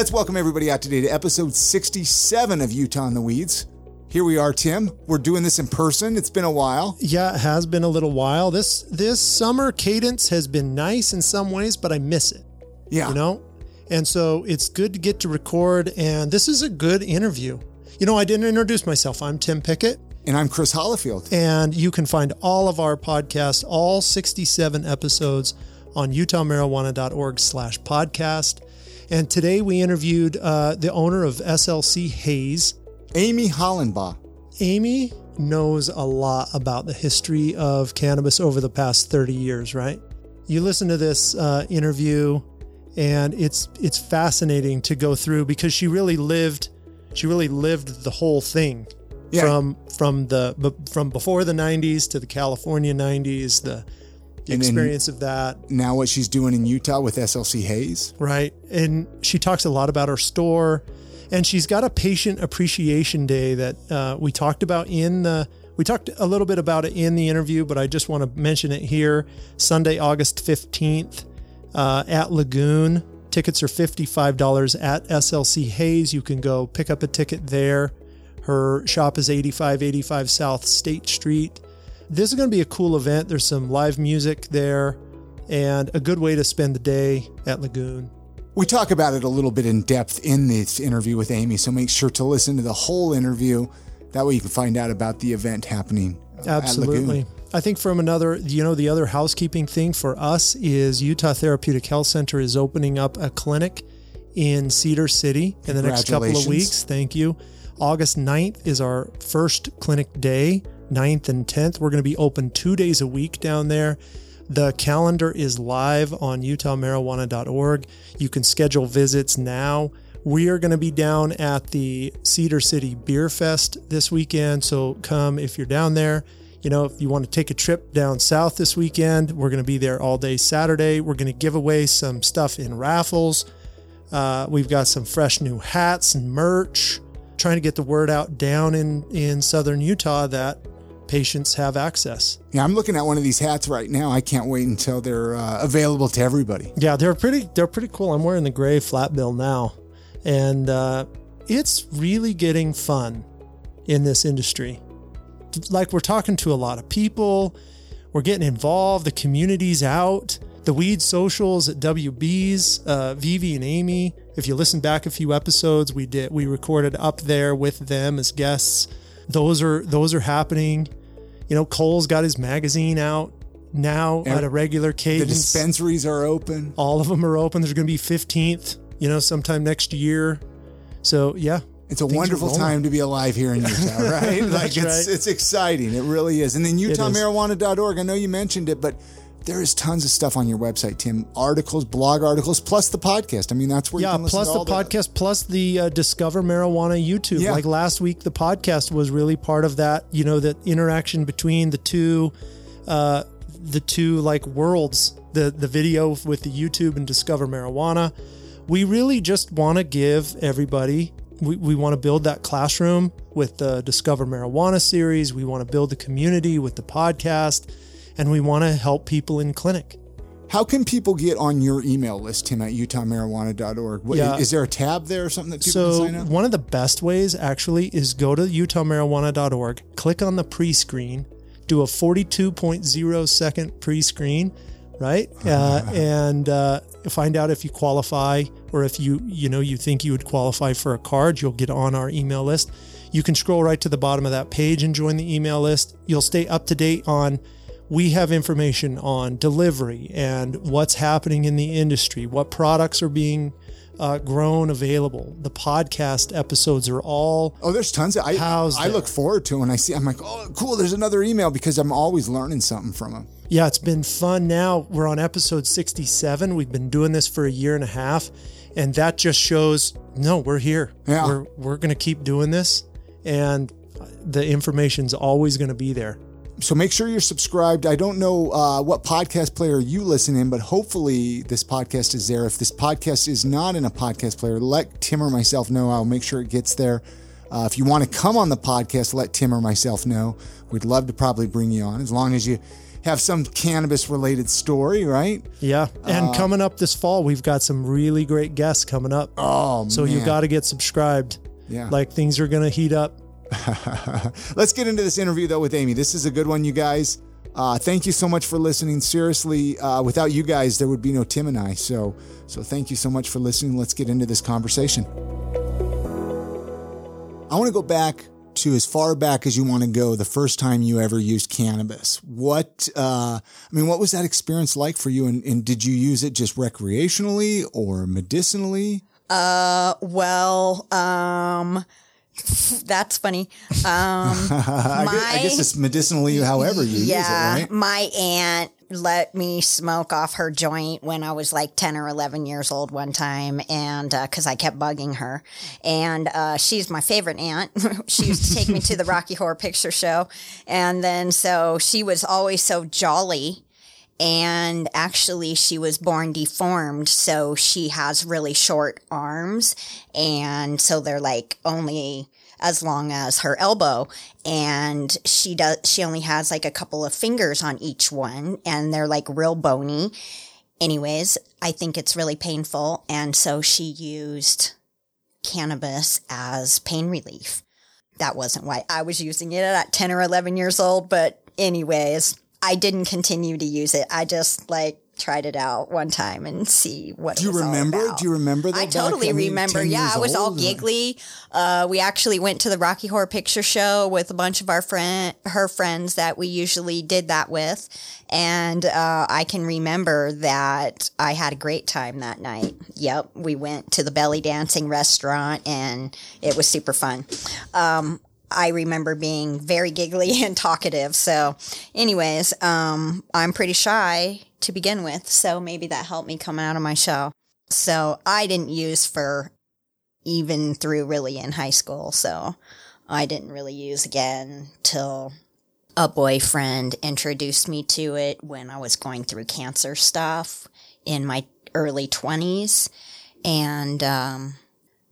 Let's welcome everybody out today to episode 67 of Utah in the Weeds. Here we are, Tim. We're doing this in person. It's been a while. Yeah, it has been a little while. This this summer cadence has been nice in some ways, but I miss it. Yeah. You know? And so it's good to get to record and this is a good interview. You know, I didn't introduce myself. I'm Tim Pickett. And I'm Chris Hollifield. And you can find all of our podcasts, all 67 episodes on utahmarijuana.org slash podcast. And today we interviewed uh, the owner of SLC Haze, Amy Hollenbaugh. Amy knows a lot about the history of cannabis over the past 30 years, right? You listen to this uh, interview and it's it's fascinating to go through because she really lived she really lived the whole thing Yeah. from from the from before the 90s to the California 90s the, the And experience of that Now, what she's doing in Utah with SLC Hayes. right? And she talks a lot about her store, and she's got a patient appreciation day that uh, we talked about in the. We talked a little bit about it in the interview, but I just want to mention it here. Sunday, August fifteenth, uh, at Lagoon. Tickets are fifty-five dollars at SLC Hayes. You can go pick up a ticket there. Her shop is 8585 South State Street. This is going to be a cool event. There's some live music there and a good way to spend the day at Lagoon. We talk about it a little bit in depth in this interview with Amy, so make sure to listen to the whole interview. That way you can find out about the event happening uh, Absolutely. I think from another, you know, the other housekeeping thing for us is Utah Therapeutic Health Center is opening up a clinic in Cedar City in the next couple of weeks. Thank you. August 9th is our first clinic day, 9th and 10th. We're going to be open two days a week down there. The calendar is live on utahmarijuana.org. You can schedule visits now. We are going to be down at the Cedar City Beer Fest this weekend. So come if you're down there. You know, if you want to take a trip down south this weekend, we're going to be there all day Saturday. We're going to give away some stuff in raffles. Uh, we've got some fresh new hats and merch, trying to get the word out down in, in southern Utah that patients have access. Yeah, I'm looking at one of these hats right now. I can't wait until they're uh, available to everybody. Yeah, they're pretty. They're pretty cool. I'm wearing the gray flat bill now, and uh, it's really getting fun in this industry. Like we're talking to a lot of people, we're getting involved. The community's out. The weed socials at WB's, uh, Vivi and Amy. If you listen back a few episodes, we did we recorded up there with them as guests. Those are those are happening. You know, Cole's got his magazine out now Yeah. at a regular cadence. The dispensaries are open. all of them are open. There's going to be 15th, you know, sometime next year. So yeah, It's a wonderful time to be alive here in Utah, right? like it's right. it's exciting. It really is. And then. UtahMarijuana.org. I know you mentioned it, but there is tons of stuff on your website, Tim. Articles, blog articles, plus the podcast. I mean, that's where you yeah. Plus the podcast, plus the uh, Discover Marijuana YouTube. Yeah. Like last week, the podcast was really part of that. You know, that interaction between the two, uh, the two like worlds. The the video with the YouTube and Discover Marijuana. We really just want to give everybody. We, we want to build that classroom with the Discover Marijuana series. We want to build the community with the podcast, and we want to help people in clinic. How can people get on your email list, Tim, at utahmarijuana.org? What, Yeah. Is there a tab there or something that people So can sign up? one of the best ways actually is go to utahmarijuana.org, click on the pre-screen, do a 42.0 second pre-screen, right? Uh, and uh, find out if you qualify or if you you know you think you would qualify for a card. You'll get on our email list. You can scroll right to the bottom of that page and join the email list. You'll stay up to date on we have information on delivery and what's happening in the industry, what products are being uh, grown available. The podcast episodes are all Oh, there's tons of. I, I there? look forward to when I see. I'm like, oh, cool. There's another email because I'm always learning something from them. Yeah, it's been fun now. We're on episode 67. We've been doing this for a year and a half. And that just shows no, we're here. Yeah. We're, we're going to keep doing this. And the information's always going to be there. So make sure you're subscribed. I don't know uh, what podcast player you listen in, but hopefully this podcast is there. If this podcast is not in a podcast player, let Tim or myself know. I'll make sure it gets there. Uh, if you want to come on the podcast, let Tim or myself know. We'd love to probably bring you on as long as you have some cannabis related story, right? Yeah. And Uh, coming up this fall, we've got some really great guests coming up. Oh, so you man. got to get subscribed. Yeah. Like things are going to heat up. Let's get into this interview though with Amy. This is a good one, you guys. Uh, thank you so much for listening. Seriously, uh, without you guys, there would be no Tim and I. So, so thank you so much for listening. Let's get into this conversation. I want to go back to as far back as you want to go. The first time you ever used cannabis. What? Uh, I mean, what was that experience like for you? And, and did you use it just recreationally or medicinally? Uh, well, um, that's funny. Um, I, guess, I guess it's medicinally, however you yeah, use it, right? my aunt let me smoke off her joint when I was like 10 or 11 years old one time. And, uh, cause I kept bugging her and, uh, she's my favorite aunt. she used to take me to the Rocky Horror Picture Show. And then so she was always so jolly and actually she was born deformed so she has really short arms. And so they're like only as long as her elbow. And she does she only has like a couple of fingers on each one and they're like real bony. Anyways i think it's really painful and so she used cannabis as pain relief. That wasn't why i was using it at 10 or 11 years old but anyways I didn't continue to use it. I just like tried it out one time and see what. Do you it was all remember? Do you remember that? I back, totally mean, remember. Yeah, I was all giggly. Uh, we actually went to the Rocky Horror Picture Show with a bunch of our friend, her friends that we usually did that with, and uh, I can remember that I had a great time that night. Yep, we went to the belly dancing restaurant, and it was super fun. Um, I remember being very giggly and talkative. So, anyways, um, I'm pretty shy to begin with. So maybe that helped me come out of my shell. So I didn't use for even through really in high school. So I didn't really use again till a boyfriend introduced me to it when I was going through cancer stuff in my early 20s. And, um,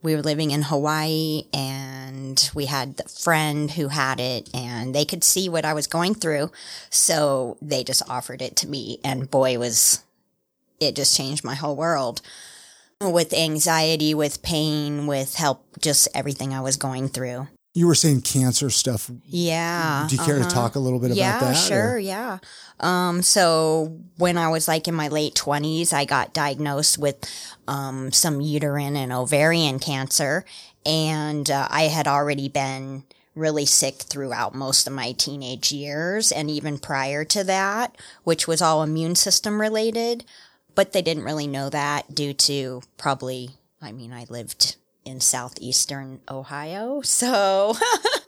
we were living in Hawaii and we had the friend who had it and they could see what I was going through. So they just offered it to me and boy was, it just changed my whole world with anxiety, with pain, with help, just everything I was going through. You were saying cancer stuff. Yeah. Do you care to uh-huh. talk a little bit yeah, about that? sure, or- yeah. Um, so when I was like in my late twenties, I got diagnosed with um, some uterine and ovarian cancer, and uh, I had already been really sick throughout most of my teenage years and even prior to that, which was all immune system related. But they didn't really know that due to probably, I mean, I lived in southeastern Ohio, so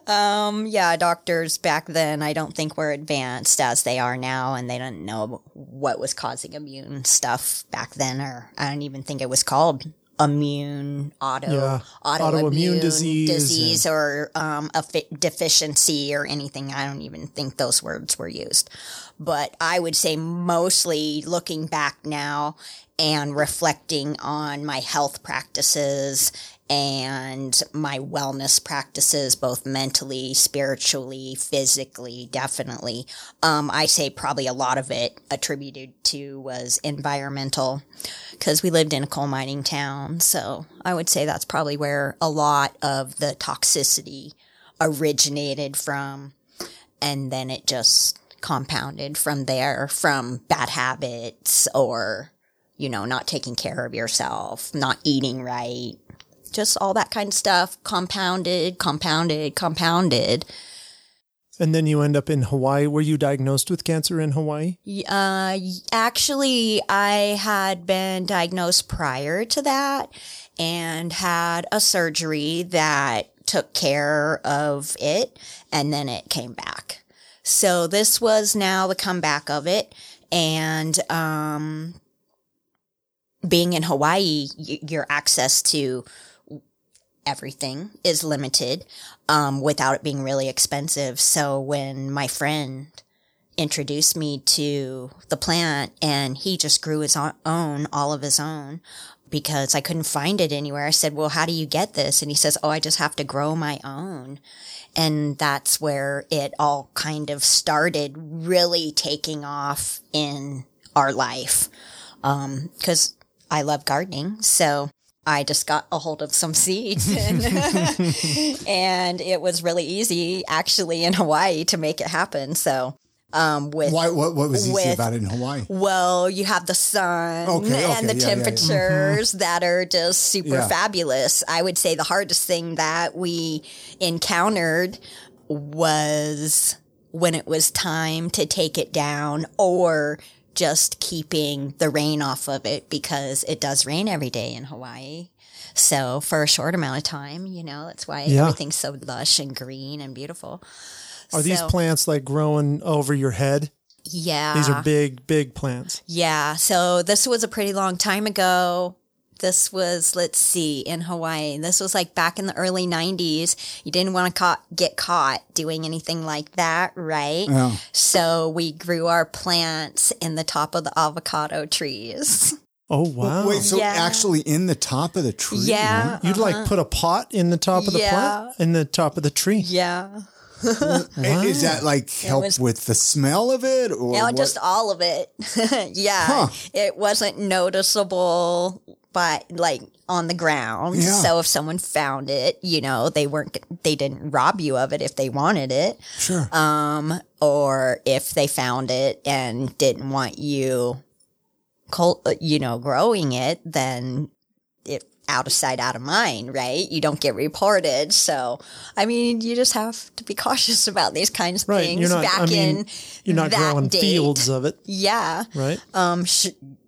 um, yeah, doctors back then I don't think were advanced as they are now, and they didn't know what was causing immune stuff back then, or I don't even think it was called immune auto Yeah, autoimmune autoimmune disease disease or um, a fi- deficiency or anything. I don't even think those words were used. But I would say mostly looking back now and reflecting on my health practices and my wellness practices, both mentally, spiritually, physically, definitely. Um, I say probably a lot of it attributed to was environmental because we lived in a coal mining town. So I would say that's probably where a lot of the toxicity originated from. And then it just compounded from there from bad habits or, you know, not taking care of yourself, not eating right, just all that kind of stuff compounded, compounded, compounded. And then you end up in Hawaii. Were you diagnosed with cancer in Hawaii? Uh, actually, I had been diagnosed prior to that and had a surgery that took care of it and then it came back. So this was now the comeback of it. And, um, being in Hawaii, y- your access to everything is limited, um, without it being really expensive. So when my friend introduced me to the plant and he just grew his own, all of his own. because I couldn't find it anywhere. I said, well, how do you get this? And he says, oh, I just have to grow my own. And that's where it all kind of started really taking off in our life. Um, cause I love gardening. So I just got a hold of some seeds and, and it was really easy actually in Hawaii to make it happen. So um, with Why? What, what was easy with- about it in Hawaii? well, you have the sun Okay, and okay, the yeah, yeah, yeah. temperatures that are just super fabulous. I would say the hardest thing that we encountered was when it was time to take it down or just keeping the rain off of it because it does rain every day in Hawaii. So for a short amount of time, you know, that's why Yeah. everything's so lush and green and beautiful. Are these plants like growing over your head? Yeah. These are big, big plants. Yeah. So this was a pretty long time ago. This was, let's see, in Hawaii. This was like back in the early 90s. You didn't want to ca- get caught doing anything like that, right? Yeah. So we grew our plants in the top of the avocado trees. Oh wow! Wait, so Yeah. actually in the top of the tree? Yeah. You'd like uh-huh. put a pot in the top of the Yeah. plant, in the top of the tree. Yeah. And Is that like help was- with the smell of it, or Yeah, what? just all of it. yeah. Huh. It wasn't noticeable by like on the ground. Yeah. So if someone found it, you know, they weren't they didn't rob you of it if they wanted it. sure? Um or if they found it and didn't want you cult, you know, growing it, then it out of sight, out of mind, right? You don't get reported. So, I mean, you just have to be cautious about these kinds of Right. things You're not. back I mean, in you're not growing date. fields of it, Yeah. right? Um, sh-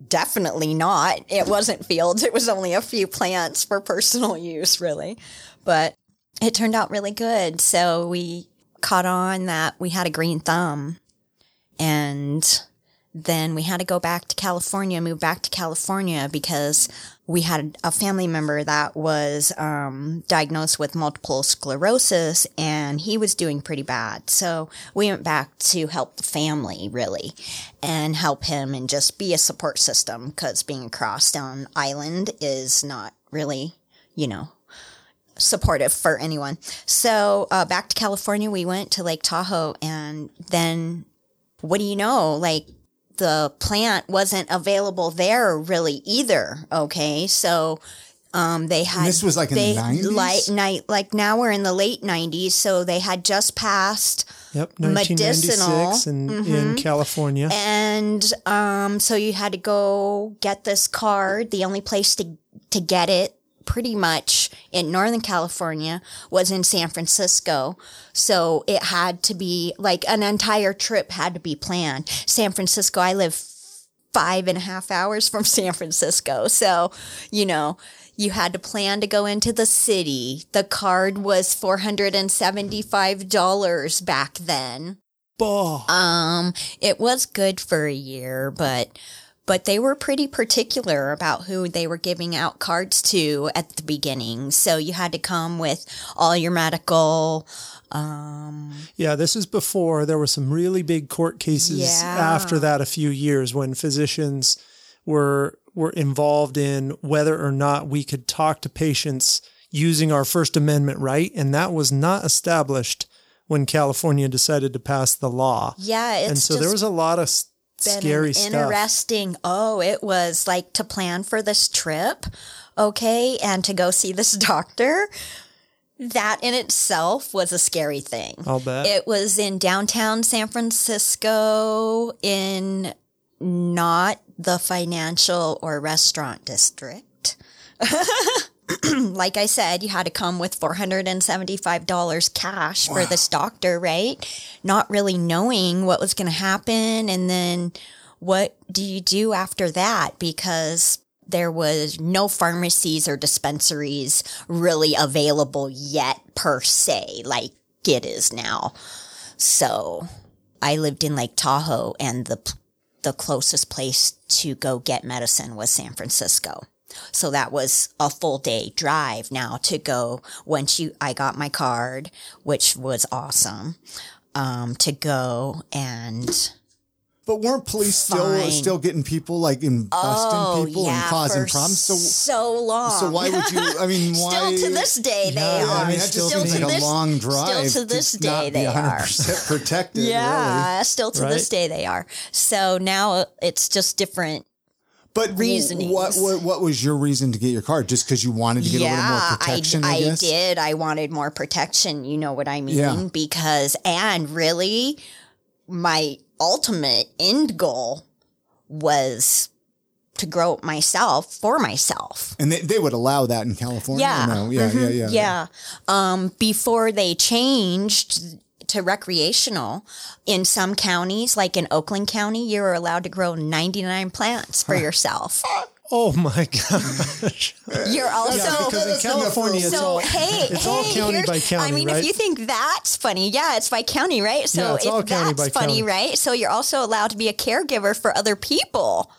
definitely not. It wasn't fields. It was only a few plants for personal use, really. But it turned out really good. So we caught on that we had a green thumb and then we had to go back to California, move back to California because we had a family member that was um, diagnosed with multiple sclerosis and he was doing pretty bad. So we went back to help the family really and help him and just be a support system because being across on island is not really, you know, supportive for anyone. So uh, back to California, we went to Lake Tahoe, and then what do you know? Like the plant wasn't available there really either. Okay, so. Um, they had this was like in the they 90s? like night like now we're in the late 90s so they had just passed Yep. medicinal. in, Mm-hmm. in California. and um, so you had to go get this card. The only place to to get it, pretty much in Northern California, was in San Francisco. So it had to be like an entire trip had to be planned. San Francisco, I live five and a half hours from San Francisco, so you know. You had to plan to go into the city. The card was $475 back then. Bah. Um, it was good for a year, but but they were pretty particular about who they were giving out cards to at the beginning. So you had to come with all your medical. Um, Yeah, this is before there were some really big court cases Yeah. after that a few years when physicians were were involved in whether or not we could talk to patients using our first amendment right and that was not established when California decided to pass the law. yeah, it's and so just there was a lot of been scary an stuff. interesting. Oh, it was like to plan for this trip, okay, and to go see this doctor. That in itself was a scary thing. I'll bet. It was in downtown San Francisco in not the financial or restaurant district. like I said, you had to come with $475 cash for this doctor, right? Not really knowing what was going to happen. And then what do you do after that? Because there was no pharmacies or dispensaries really available yet per se, like it is now. So I lived in Lake Tahoe and the the closest place to go get medicine was San Francisco. So that was a full day drive now to go once you I got my card, which was awesome. Um, to go and But weren't police still Fine. still getting people like in busting Oh, people yeah, and causing for problems? So so long. so why would you? I mean, why? Still to this day, they Yeah, are. I mean, that Still just seems to like a this- long drive. Still to this not day, be they are. 100% protected. Yeah, really. still to Right? this day they are. So now it's just different. But Reasonings. What, what what was your reason to get your car? Just because you wanted to get a little more yeah, protection? I, I, I did. I wanted more protection. You know what I mean? Yeah. Because, and really, my ultimate end goal was to grow it myself for myself. And they, they would allow that in California. Yeah. No? Yeah, yeah, yeah. Yeah. Um, before they changed to recreational in some counties, like in Oakland County, you're allowed to grow 99 plants for yourself. Oh my gosh. You're also Yeah, because in California, for it's so all hey, it's hey, all county by county, I mean, right? if you think that's funny, yeah, it's by county, right? So Yeah, it's if all county that's by funny, county. right? So you're also allowed to be a caregiver for other people.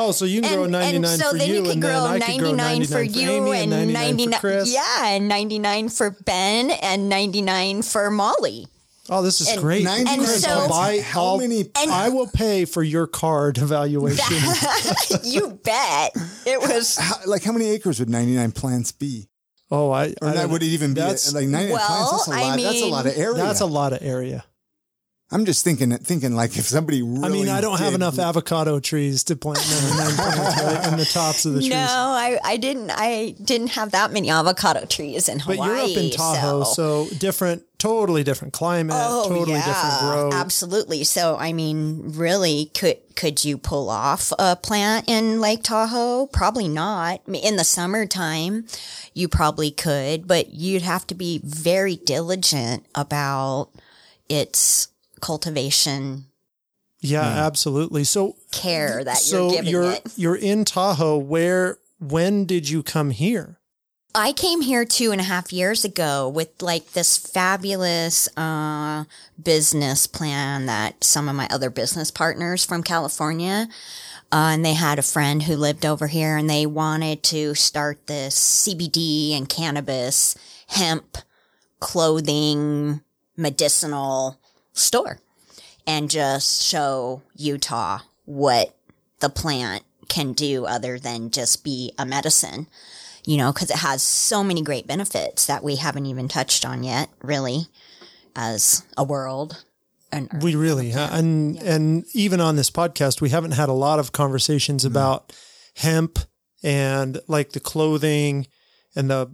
Oh, so you can grow And, 99 and so for then you, you could and then grow I could grow 99 for 99 you Amy and 99 99 for Chris. yeah, and 99 for Ben and 99 for Molly. Oh, this is And- great. 99 And Chris, so- I'll buy, How I'll- many- I will pay for your card evaluation. you bet. It was How, like how many acres would 99 plants be? oh, I, Or I that would it even be That's, like 99 Well, plants? That's a I lot. that's a lot of area. that's a lot of area. I'm just thinking thinking like if somebody really I mean, I don't have enough avocado trees to plant 99 plants right in the tops of the trees. No, I, I didn't I didn't have that many avocado trees in Hawaii. But Hawaii. you're up in Tahoe, so, different, totally different climate, Oh, totally different growth. Absolutely. So, I mean, really, could could you pull off a plant in Lake Tahoe? Probably not. I mean, in the summertime, you probably could, but you'd have to be very diligent about its cultivation Yeah, absolutely. So, care that so you're giving you're it. you're in Tahoe. Where? When did you come here? I came here two and a half years ago with like this fabulous uh, business plan that some of my other business partners from California, uh, and they had a friend who lived over here, and they wanted to start this CBD and cannabis, hemp, clothing, medicinal store, and just show Utah what the plant can do other than just be a medicine you know, because it has so many great benefits that we haven't even touched on yet, really, as a world. And We really, ha- and and even on this podcast, we haven't had a lot of conversations mm. about hemp and like the clothing and the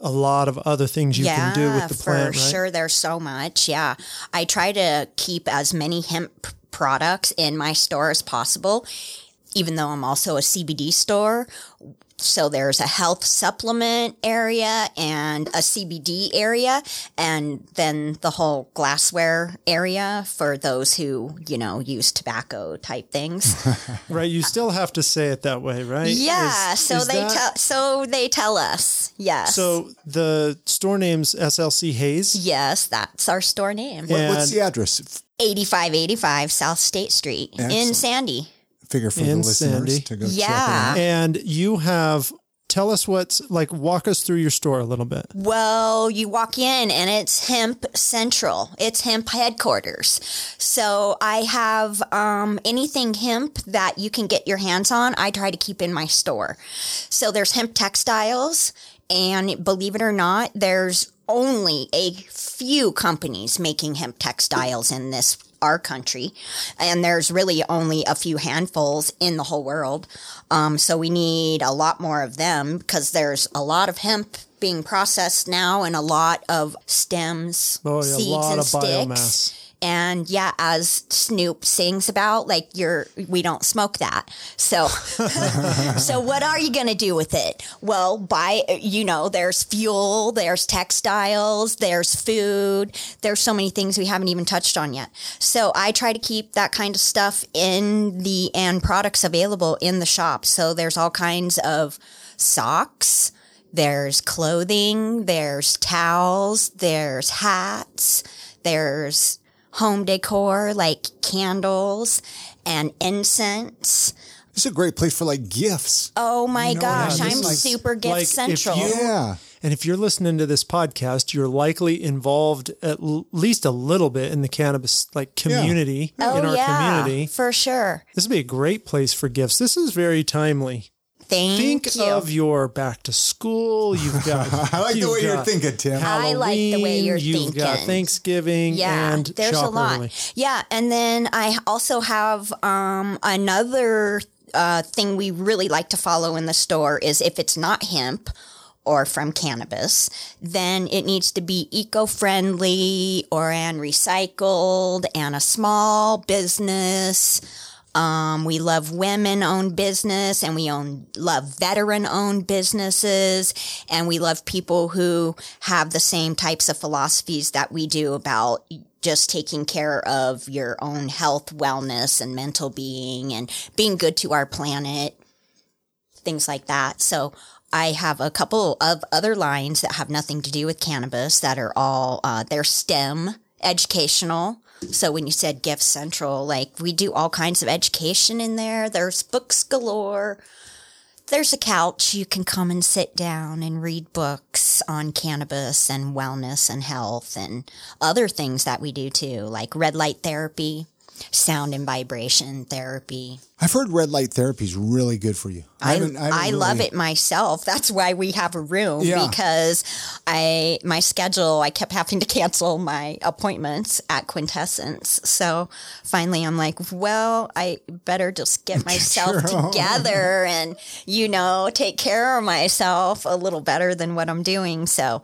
a lot of other things you can do with the plant, for right? sure. There's so much. Yeah, I try to keep as many hemp products in my store as possible, even though I'm also a CBD store. So there's a health supplement area and a CBD area, and then the whole glassware area for those who you know use tobacco type things. Right? You still have to say it that way, right? yeah. Is- so is they that- tell. So they tell us. Yes. So the store name's SLC Hayes. yes, that's our store name. What- what's the address? 8585 South State Street in Sandy. Figure for In the listeners Sandy. to go check it Yeah. out. And you have tell us what's like walk us through your store a little bit. Well, you walk in and it's Hemp Central. It's hemp headquarters. So I have um, anything hemp that you can get your hands on. I try to keep in my store. So there's hemp textiles, and believe it or not, there's only a few companies making hemp textiles in this our country, and there's really only a few handfuls in the whole world. Um, so we need a lot more of them because there's a lot of hemp being processed now, and a lot of stems, Oh, yeah, a seeds, lot and of sticks. biomass. And yeah, as Snoop sings about, like you're, we don't smoke that. So, so what are you going to do with it? Well, buy, you know, there's fuel, there's textiles, there's food, there's so many things we haven't even touched on yet. So I try to keep that kind of stuff in the, and products available in the shop. So there's all kinds of socks, there's clothing, there's towels, there's hats, there's home decor like candles and incense. It's a great place for like gifts. Oh my gosh, yeah, I'm this is super gift like if central. you- Yeah. And if you're listening to this podcast, you're likely involved at l- least a little bit in the cannabis like community Oh, in our yeah, community. for sure. This would be a great place for gifts. This is very timely. Thank Think you. of your back to school. You've got. I like the way you're thinking, Tim. I like the way you're You've got thinking. Thanksgiving yeah, and there's a lot. early. Yeah, and then I also have um, another uh, thing we really like to follow in the store is if it's not hemp or from cannabis, then it needs to be eco-friendly or and recycled and a small business. Um, we love women owned business and we own love veteran owned businesses and we love people who have the same types of philosophies that we do about just taking care of your own health, wellness and mental being and being good to our planet, things like that. So I have a couple of other lines that have nothing to do with cannabis that are all, uh, they're STEM educational. So when you said Gift Central, like we do all kinds of education in there. There's books galore. There's a couch. You can come and sit down and read books on cannabis and wellness and health and other things that we do too, like red light therapy, sound and vibration therapy. I've heard red light therapy is really good for you. I, haven't- haven't I love it myself. That's why we have a room Yeah. because I my schedule I kept having to cancel my appointments at Quintessence. So finally I'm like, well, I better just get myself together and you know, take care of myself a little better than what I'm doing. So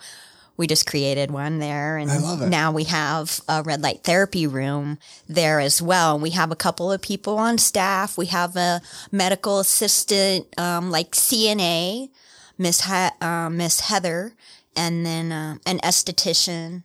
we just created one there and love it. now we have a red light therapy room there as well. We have a couple of people on staff. We have a medical assistant, um, like CNA, Miss he- uh, Miss Heather, and then uh, an esthetician,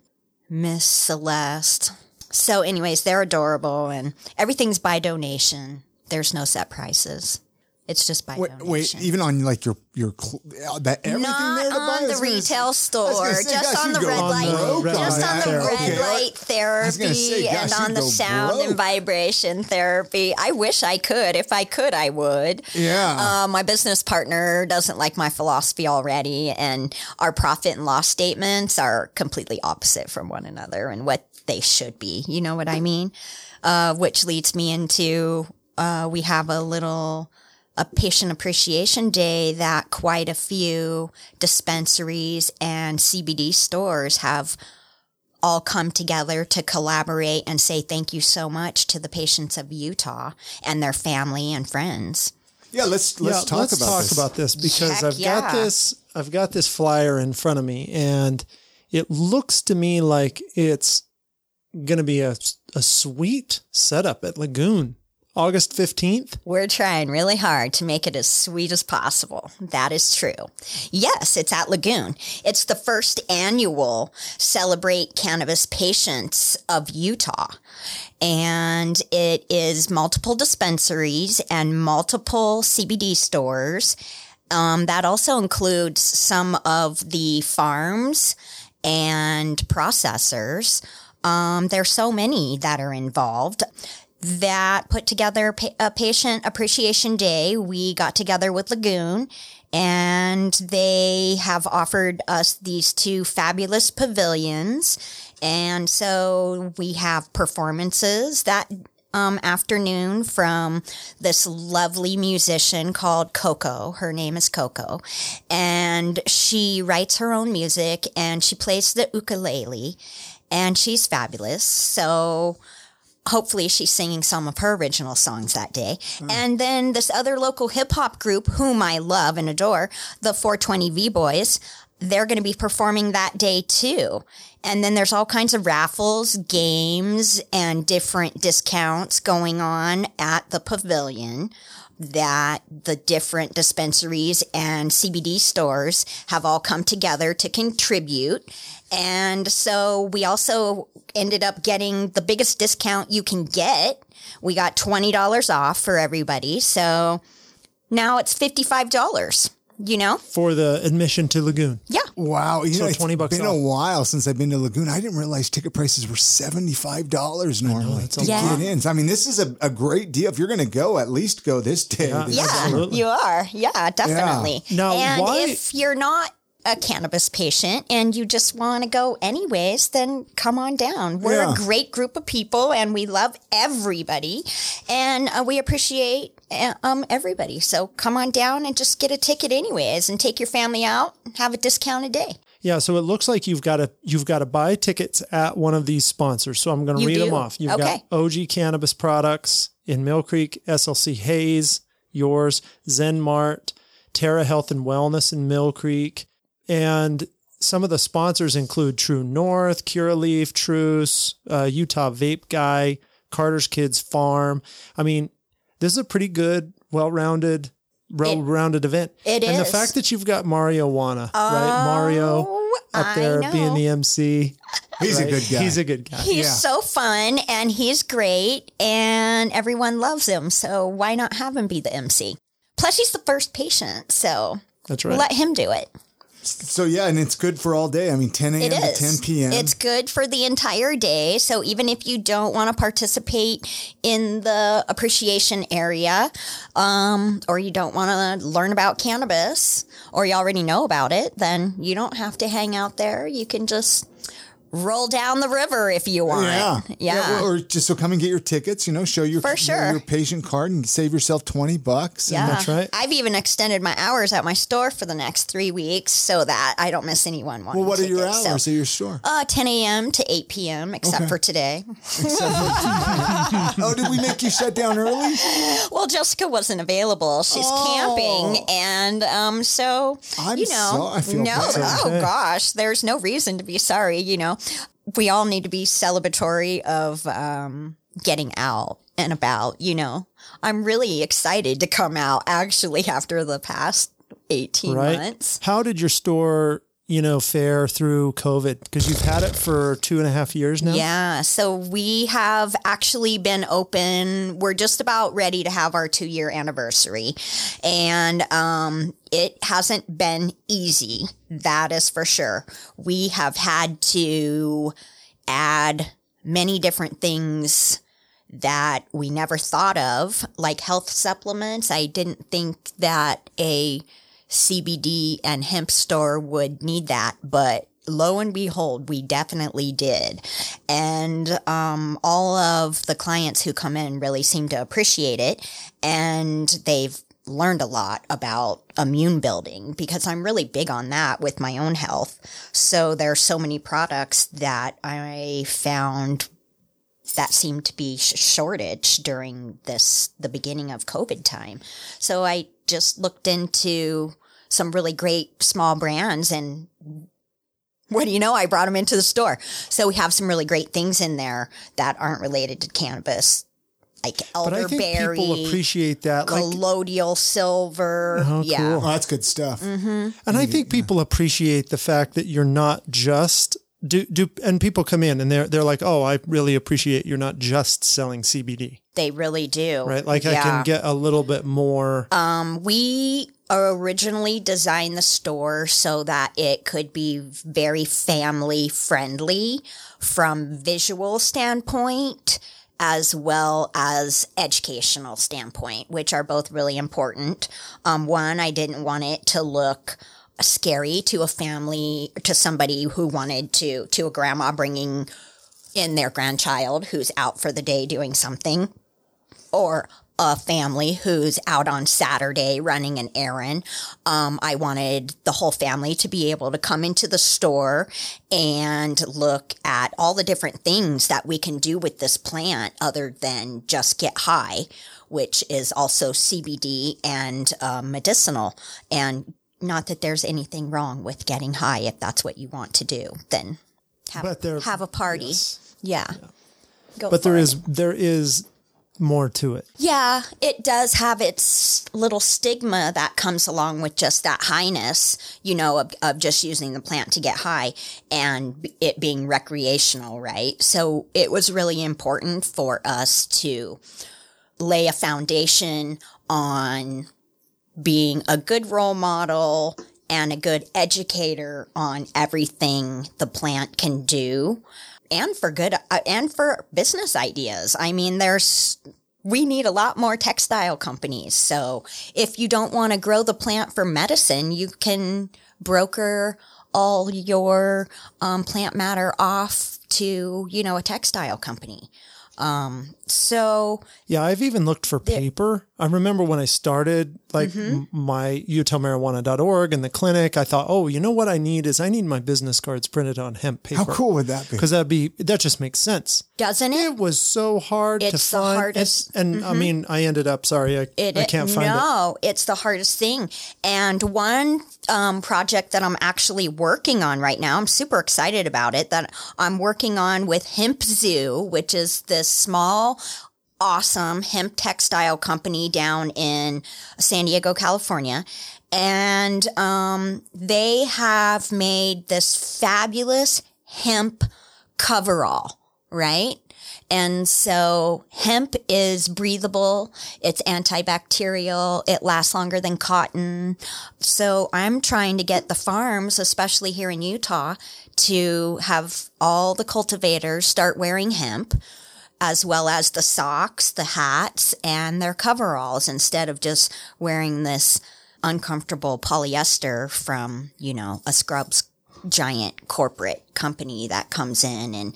Miss Celeste. So, anyways, they're adorable, and everything's by donation. There's no set prices. It's just by Wait, donation. wait, even on like your your cl- uh, that everything Not there to buy? On the gonna retail store, say, just gosh, on the red light, broke red just light on the red Okay. light therapy say, and on the sound broke. and vibration therapy. I wish I could. If I could, I would. Yeah. Uh, my business partner doesn't like my philosophy already, and our profit and loss statements are completely opposite from one another and what they should be. You know what I mean? Uh, which leads me into uh, we have a little a patient appreciation day that quite a few dispensaries and CBD stores have all come together to collaborate and say thank you so much to the patients of Utah and their family and friends. yeah, let's let's yeah, talk let's about talk this. about this because Heck I've got this I've got this flyer in front of me and it looks to me like it's going to be a, a sweet setup at Lagoon. August 15th. We're trying really hard to make it as sweet as possible. That is true. Yes, it's at Lagoon. It's the first annual Celebrate Cannabis Patients of Utah. And it is multiple dispensaries and multiple CBD stores. Um, that also includes some of the farms and processors. Um, there's so many that are involved that put together a patient appreciation day. We got together with Lagoon and they have offered us these two fabulous pavilions. And so we have performances that um, afternoon from this lovely musician called Coco. Her name is Coco. And she writes her own music and she plays the ukulele and she's fabulous. So hopefully she's singing some of her original songs that day. Hmm. And then this other local hip hop group, whom I love and adore, the 420 V Boys, they're going to be performing that day too. And then there's all kinds of raffles, games, and different discounts going on at the pavilion that the different dispensaries and CBD stores have all come together to contribute. And so we also ended up getting the biggest discount you can get. We got $20 off for everybody. So now it's $55, you know? for the admission to Lagoon. Yeah. Wow, you So know, it's 20 bucks been off. a while since I've been to Lagoon. I didn't realize ticket prices were seventy five dollars normally that's to a get in. I mean, this is a, a great deal. If you're going to go, at least go this day. This- Yeah, you are. Yeah, definitely. Now, and why- if you're not a cannabis patient and you just want to go anyways, then come on down. We're Yeah. a great group of people and we love everybody and uh, we appreciate uh, um, everybody. So come on down and just get a ticket anyways and take your family out and have a discounted day. Yeah, so it looks like you've got to you've got to buy tickets at one of these sponsors. So I'm going to You read them off. You've Okay. got OG Cannabis Products in Millcreek, SLC Hayes, yours, Zen Mart, Terra Health and Wellness in Millcreek, and some of the sponsors include True North, Curaleaf, Truce, uh, Utah Vape Guy, Carter's Kids Farm. I mean, this is a pretty good, well-rounded, well-rounded event. it and the fact that you've got Mario Wana, right? Mario Oh, up there being the MC. He's a good guy. He's a good guy. He's Yeah. so fun and he's great and everyone loves him. So why not have him be the MC? Plus, he's the first patient. So That's right. let him do it. So yeah, and it's good for all day. I mean, 10 a.m. to 10 p.m. It's good for the entire day. So even if you don't want to participate in the appreciation area, um, or you don't want to learn about cannabis, or you already know about it, then you don't have to hang out there. You can just roll down the river if you want. yeah. Yeah. Or just so come and get your tickets, you know, show your, For sure. your patient card and save yourself 20 bucks. and- Yeah, That's right. I've even extended my hours at my store for the next three weeks so that I don't miss anyone. well, what are your tickets. So, hours at your store? uh, 10 a.m. to 8 p.m. Except Okay. for today. oh, did we make you shut down early? Well, Jessica wasn't available. She's Oh. camping, and um, so I'm you know, so- I feel no, oh gosh, there's no reason to be sorry. You know, we all need to be celebratory of um, getting out and about. You know, I'm really excited to come out. Actually, after the past 18 right. months. How did your store, you know, fare through COVID? Because you've had it for two and a half years now. Yeah, so we have actually been open. We're just about ready to have our two year anniversary. And um, it hasn't been easy. That is for sure. We have had to add many different things that we never thought of, like health supplements. I didn't think that a CBD and hemp store would need that, but lo and behold, we definitely did. And um, all of the clients who come in really seem to appreciate it. And they've learned a lot about immune building because I'm really big on that with my own health. So there's so many products that I found that seemed to be sh- shortage during this the beginning of covid time. So i just looked into some really great small brands and what do you know? I brought them into the store. So we have some really great things in there that aren't related to cannabis like But I think elderberry people appreciate that. Like, colloidal silver Oh, yeah cool. Oh, that's good stuff. Mm-hmm. and I think people appreciate the fact that you're not just do do and people come in and they're they're like, "Oh, I really appreciate you're not just selling CBD." they really do Right? Like I can get a little bit more Um, we originally designed the store so that it could be very family friendly from visual standpoint as well as educational standpoint, which are both really important. Um, one, I didn't want it to look scary to a family, to somebody who wanted to, to a grandma bringing in their grandchild who's out for the day doing something or a family who's out on Saturday running an errand. Um, I wanted the whole family to be able to come into the store and look at all the different things that we can do with this plant other than just get high, which is also CBD and uh, medicinal. And not that there's anything wrong with getting high if that's what you want to do, then have, have a party. Yeah. Go but there it. is there is more to it. Yeah, it does have its little stigma that comes along with just that highness, you know, of, of just using the plant to get high and it being recreational, right? So it was really important for us to lay a foundation on being a good role model and a good educator on everything the plant can do and for good uh, and for business ideas. I mean, there's we need a lot more textile companies. So if you don't want to grow the plant for medicine, you can broker all your um, plant matter off to, you know, a textile company. Um, so Yeah, I've even looked for paper. I remember when I started like Mm-hmm. m- my utahmarijuana.org and the clinic, I thought, oh, you know what I need is I need my business cards printed on hemp paper. How cool would that be? Because that'd be, that just makes sense. doesn't it? It was so hard to It's the find. hardest- And, and I mean, I ended up, sorry, I, It, I can't find it. no, it's the hardest thing. And one um, project that I'm actually working on right now, I'm super excited about it. That I'm working on with Hemp Zoo, which is this small, awesome hemp textile company down in San Diego, California. And um, they have made this fabulous hemp coverall, right? And so hemp is breathable. It's antibacterial. It lasts longer than cotton. So I'm trying to get the farms, especially here in Utah, to have all the cultivators start wearing hemp as well as the socks, the hats, and their coveralls instead of just wearing this uncomfortable polyester from, you know, a scrubs giant corporate company that comes in and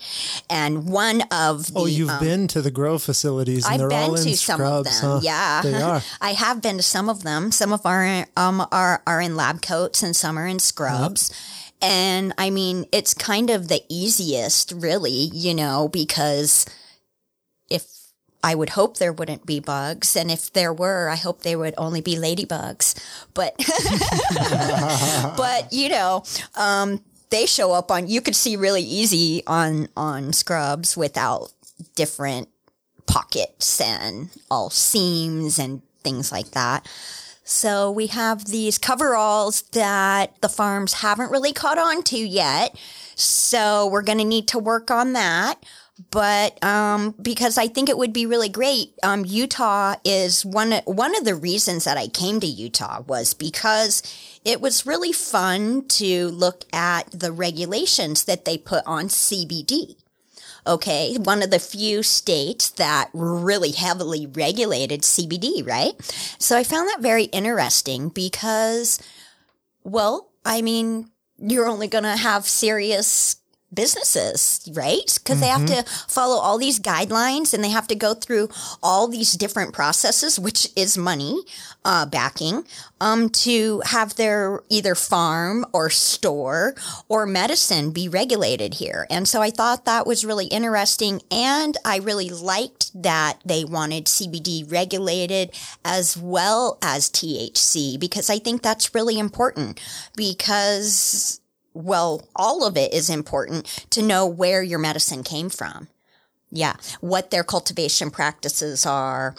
and one of the Oh, you've um, been to the grow facilities and I've they're all been in to some of them. huh? Yeah, They are. I have been to some of them. Some of our um are are in lab coats and some are in scrubs. And I mean, it's kind of the easiest, really, you know, because if I would hope there wouldn't be bugs, and if there were, I hope they would only be ladybugs. But, but you know, um, they show up on. You could see really easy on on scrubs without different pockets and all seams and things like that. So we have these coveralls that the farms haven't really caught on to yet. So we're going to need to work on that. But um, because I think it would be really great, um, Utah is one one of the reasons that I came to Utah was because it was really fun to look at the regulations that they put on CBD okay, one of the few states that really heavily regulated CBD, right? So I found that very interesting because, well, I mean, you're only going to have serious businesses, right? Because they have to follow all these guidelines and they have to go through all these different processes, which is money uh, backing, um, to have their either farm or store or medicine be regulated here. And so I thought that was really interesting. And I really liked that they wanted CBD regulated as well as THC because I think that's really important because well, all of it is important to know where your medicine came from. Yeah. What their cultivation practices are,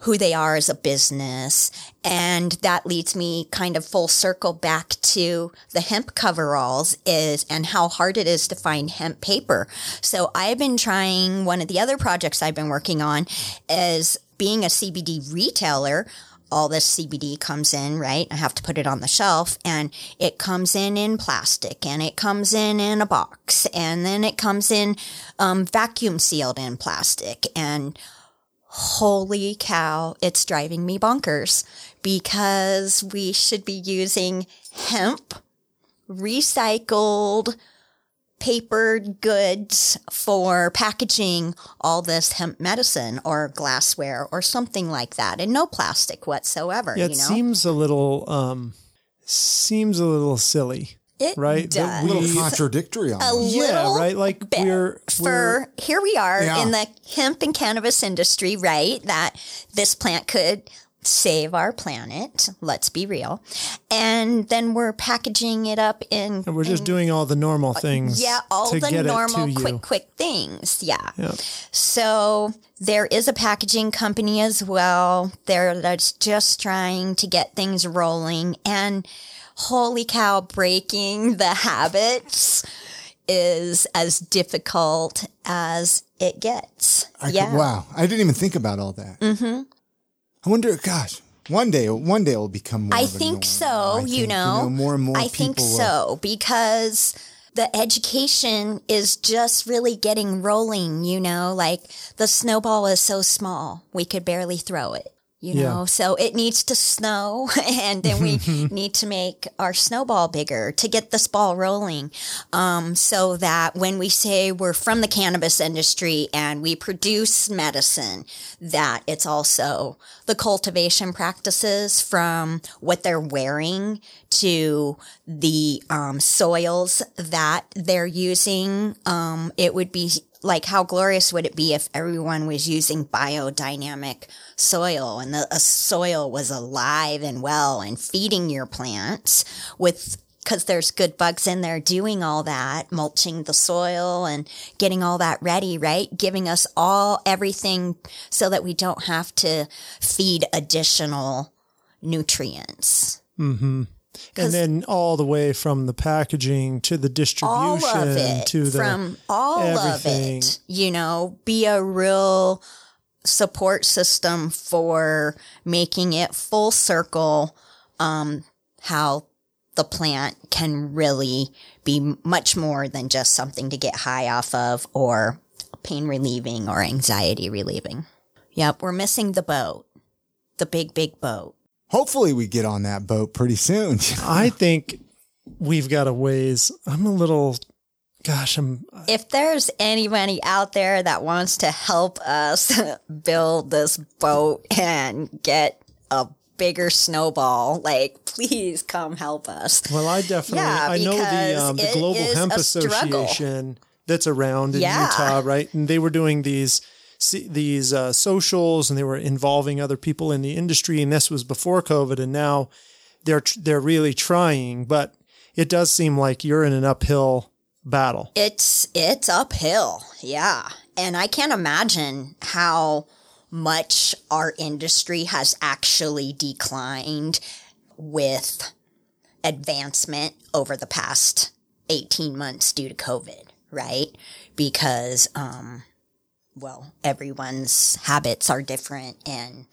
who they are as a business. And that leads me kind of full circle back to the hemp coveralls is and how hard it is to find hemp paper. So I've been trying one of the other projects I've been working on is being a CBD retailer all this CBD comes in, right? I have to put it on the shelf and it comes in in plastic and it comes in in a box and then it comes in um, vacuum sealed in plastic. And holy cow, it's driving me bonkers because we should be using hemp recycled papered goods for packaging all this hemp medicine or glassware or something like that and no plastic whatsoever Yeah, you it know seems a little, um, seems a little silly. it right, that does. a little contradictory on a that. Yeah, right. Like bit we're, we're for here we are Yeah. in the hemp and cannabis industry right that this plant could save our planet let's be real and then we're packaging it up in And we're just doing all the normal things. Uh, yeah all to the get normal quick quick things yeah Yeah. So there is a packaging company as well there that's just trying to get things rolling and holy cow, breaking the habits is as difficult as it gets. I yeah. could, wow. I didn't even think about all that. Mm-hmm. I wonder, gosh, one day, one day it'll become more. I of a norm. think so, I you think, know. more and more I think people will- so because the education is just really getting rolling, you know, like the snowball is so small, we could barely throw it. You Yeah. know, so it needs to snow and then we need to make our snowball bigger to get this ball rolling. Um, so that when we say we're from the cannabis industry and we produce medicine, that it's also the cultivation practices from what they're wearing to the um, soils that they're using. Um, it would be like how glorious would it be if everyone was using biodynamic soil and the soil was alive and well and feeding your plants with because there's good bugs in there doing all that, mulching the soil and getting all that ready, right? Giving us all everything so that we don't have to feed additional nutrients. Mm-hmm. And then all the way from the packaging to the distribution all of it. to the from all everything. of it. You know be a real support system for making it full circle um how the plant can really be much more than just something to get high off of or pain relieving or anxiety relieving. Yep we're missing the boat. The big big boat Hopefully, we get on that boat pretty soon. I think we've got a ways. I'm a little, gosh, I'm if there's anybody out there that wants to help us build this boat and get a bigger snowball, like please come help us. Well, I definitely Yeah, I know the because um, the Global Hemp a struggle. Association that's around in Yeah. Utah, right? And they were doing these see- these uh, socials, and they were involving other people in the industry. And this was before COVID, and now they're they're really trying. But it does seem like you're in an uphill battle. It's it's uphill. Yeah. And I can't imagine how much our industry has actually declined with advancement over the past 18 months due to COVID, right? Because um well, everyone's habits are different and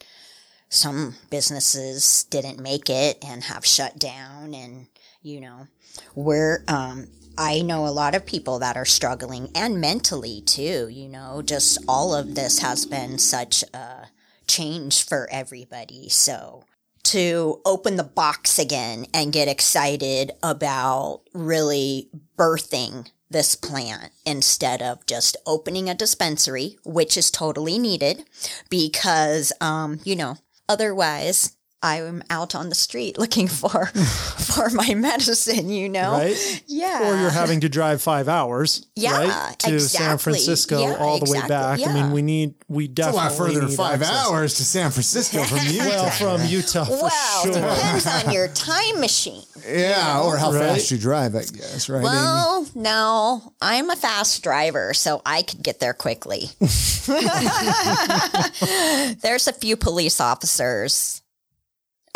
some businesses didn't make it and have shut down and you know we're um I know a lot of people that are struggling and mentally too, you know, just all of this has been such a change for everybody. So to open the box again and get excited about really birthing this plant instead of just opening a dispensary, which is totally needed because, um, you know, otherwise I'm out on the street looking for, for my medicine, you know? Right? Yeah. Or you're having to drive five hours, Yeah, right, to San. Francisco Yeah, all the way exactly. back. I mean, we need we a definitely lot further need five access. hours to San Francisco from Utah. Well, from Utah for Well, sure. depends on your time machine. yeah, or how Right? fast you drive, I guess, right? Amy? Well, no, I'm a fast driver, so I could get there quickly. There's a few police officers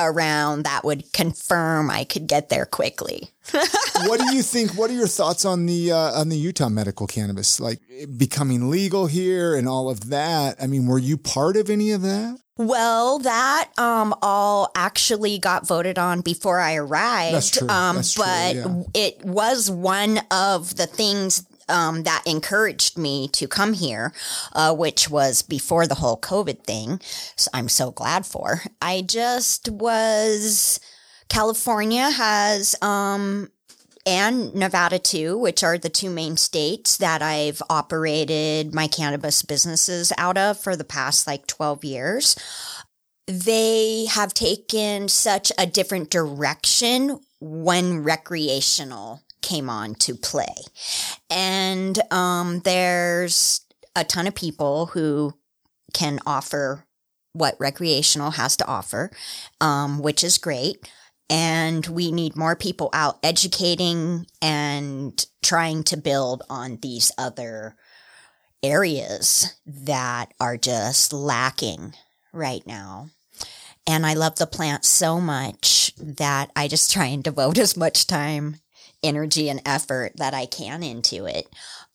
around that would confirm I could get there quickly. what do you think? What are your thoughts on the uh, on the Utah medical cannabis, like becoming legal here and all of that? I mean, were you part of any of that? Well, that um all actually got voted on before I arrived. That's true. Um, That's true, but yeah. it was one of the things um, that encouraged me to come here, uh, which was before the whole COVID thing. So I'm so glad for. I just was. California has um, and Nevada too, which are the two main states that I've operated my cannabis businesses out of for the past like 12 years. They have taken such a different direction when recreational came on to play. And um, there's a ton of people who can offer what recreational has to offer, um, which is great and we need more people out educating and trying to build on these other areas that are just lacking right now. And I love the plant so much that I just try and devote as much time energy and effort that I can into it.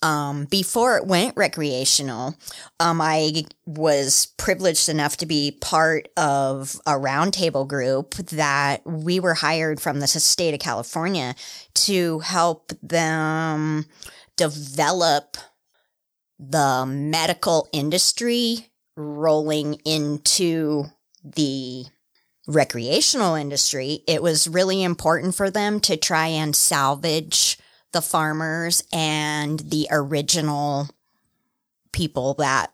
Um, before it went recreational, um, I was privileged enough to be part of a roundtable group that we were hired from the state of California to help them develop the medical industry rolling into the recreational industry. It was really important for them to try and salvage the farmers and the original people that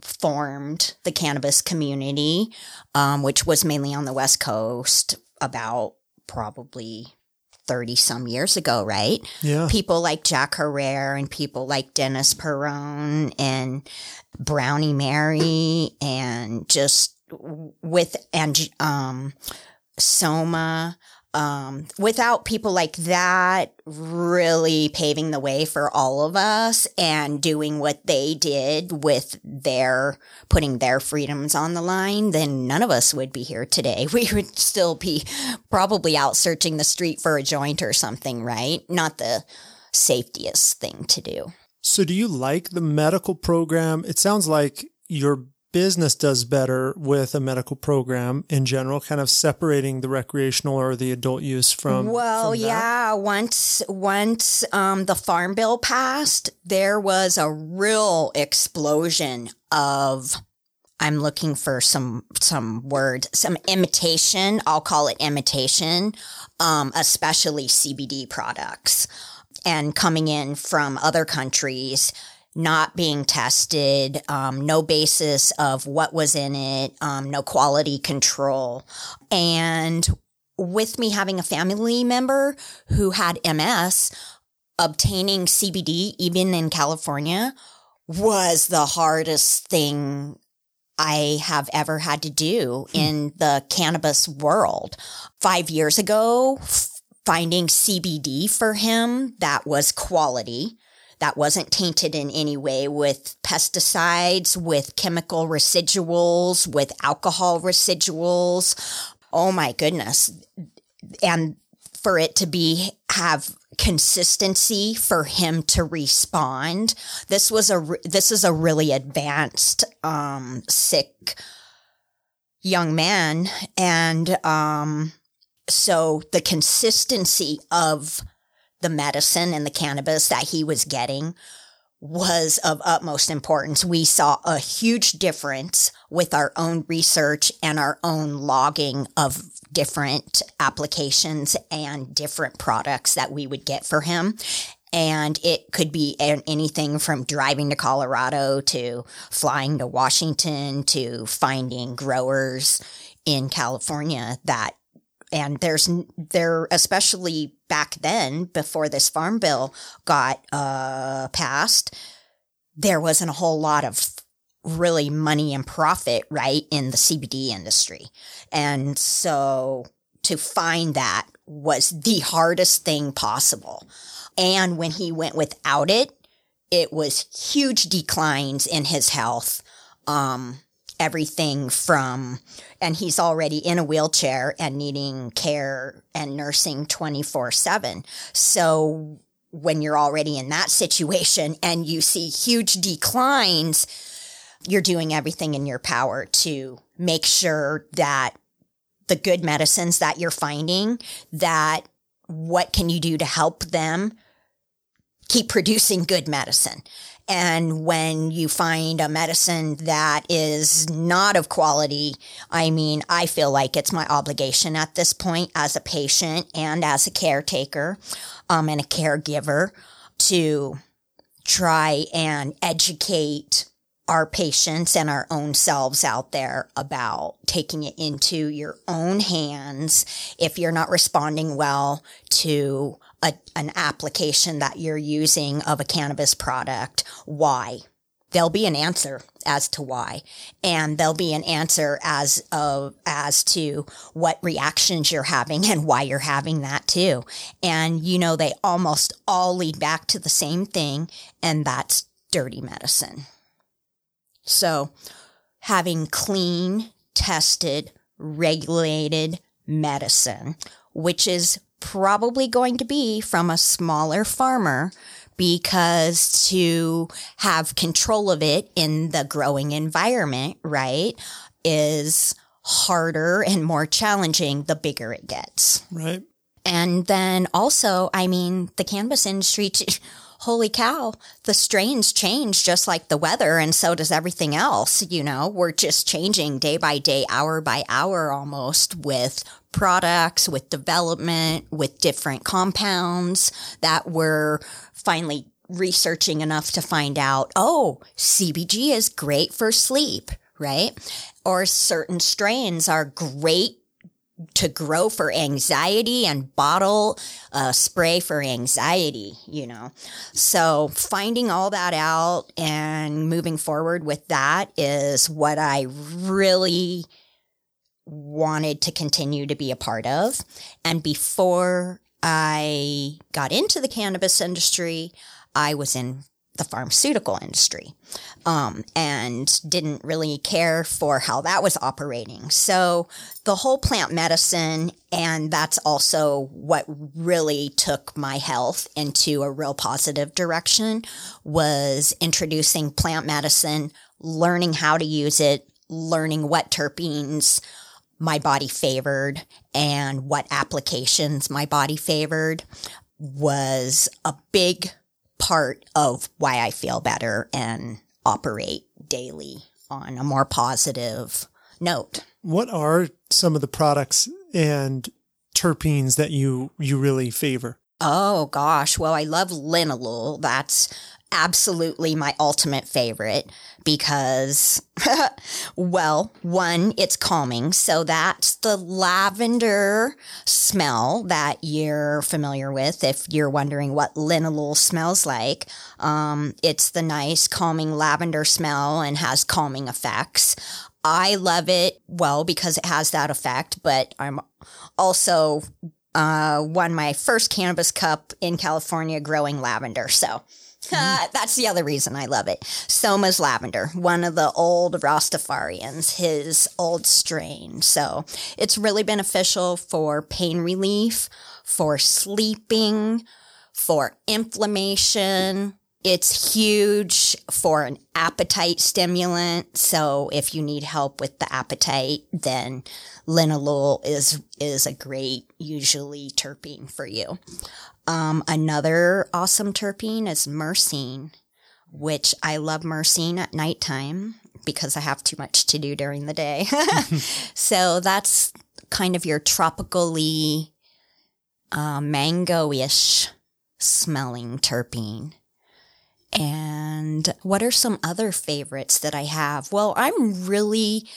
formed the cannabis community, um, which was mainly on the West Coast about probably 30 some years ago, right? Yeah. People like Jack Herer and people like Dennis Peron and Brownie Mary and just with, and, um, Soma, um, without people like that really paving the way for all of us and doing what they did with their putting their freedoms on the line, then none of us would be here today. We would still be probably out searching the street for a joint or something, right? Not the safetiest thing to do. So, do you like the medical program? It sounds like your business does better with a medical program in general, kind of separating the recreational or the adult use from. Well, from yeah. Once once um, the farm bill passed, there was a real explosion of. I'm looking for some some word, some imitation. I'll call it imitation, um, especially CBD products, and coming in from other countries not being tested, um, no basis of what was in it, um, no quality control. And with me having a family member who had MS, obtaining CBD, even in California, was the hardest thing I have ever had to do hmm. in the cannabis world. Five years ago, finding CBD for him that was quality that wasn't tainted in any way with pesticides, with chemical residuals, with alcohol residuals. Oh my goodness. And for it to be, have consistency for him to respond. This was a, this is a really advanced, um, sick young man. And, um, so the consistency of the medicine and the cannabis that he was getting was of utmost importance. We saw a huge difference with our own research and our own logging of different applications and different products that we would get for him. And it could be anything from driving to Colorado to flying to Washington to finding growers in California that and there's there especially back then before this farm bill got uh, passed there wasn't a whole lot of really money and profit right in the CBD industry. And so to find that was the hardest thing possible. And when he went without it it was huge declines in his health um, everything from, and he's already in a wheelchair and needing care and nursing 24 7. So when you're already in that situation and you see huge declines, you're doing everything in your power to make sure that the good medicines that you're finding, that what can you do to help them keep producing good medicine? And when you find a medicine that is not of quality, I mean, I feel like it's my obligation at this point as a patient and as a caretaker um, and a caregiver to try and educate our patients and our own selves out there about taking it into your own hands. If you're not responding well to a, an application that you're using of a cannabis product. Why? There'll be an answer as to why, and there'll be an answer as of as to what reactions you're having and why you're having that too. And you know, they almost all lead back to the same thing, and that's dirty medicine. So, having clean, tested, regulated medicine, which is probably going to be from a smaller farmer because to have control of it in the growing environment, right, is harder and more challenging the bigger it gets. Right. And then also, I mean, the cannabis industry, holy cow, the strains change just like the weather, and so does everything else. You know, we're just changing day by day, hour by hour almost with products, with development, with different compounds that we're finally researching enough to find out, oh, CBG is great for sleep, right? Or certain strains are great to grow for anxiety and bottle a spray for anxiety, you know. So finding all that out and moving forward with that is what I really wanted to continue to be a part of. And before I got into the cannabis industry, I was in the pharmaceutical industry um, and didn't really care for how that was operating. So the whole plant medicine, and that's also what really took my health into a real positive direction, was introducing plant medicine, learning how to use it, learning what terpenes my body favored and what applications my body favored was a big part of why I feel better and operate daily on a more positive note. What are some of the products and terpenes that you you really favor? Oh gosh, well I love linalool. That's absolutely my ultimate favorite because, well, one, it's calming. So that's the lavender smell that you're familiar with. If you're wondering what linalool smells like, um, it's the nice calming lavender smell and has calming effects. I love it, well, because it has that effect, but I'm also uh, won my first cannabis cup in California growing lavender. So uh, that's the other reason I love it. Soma's Lavender, one of the old Rastafarians, his old strain. So it's really beneficial for pain relief, for sleeping, for inflammation. It's huge for an appetite stimulant. So if you need help with the appetite, then linalool is, is a great, usually terpene for you. Um, another awesome terpene is myrcene, which I love myrcene at nighttime because I have too much to do during the day. so that's kind of your tropically uh, mango-ish smelling terpene. And what are some other favorites that I have? Well, I'm really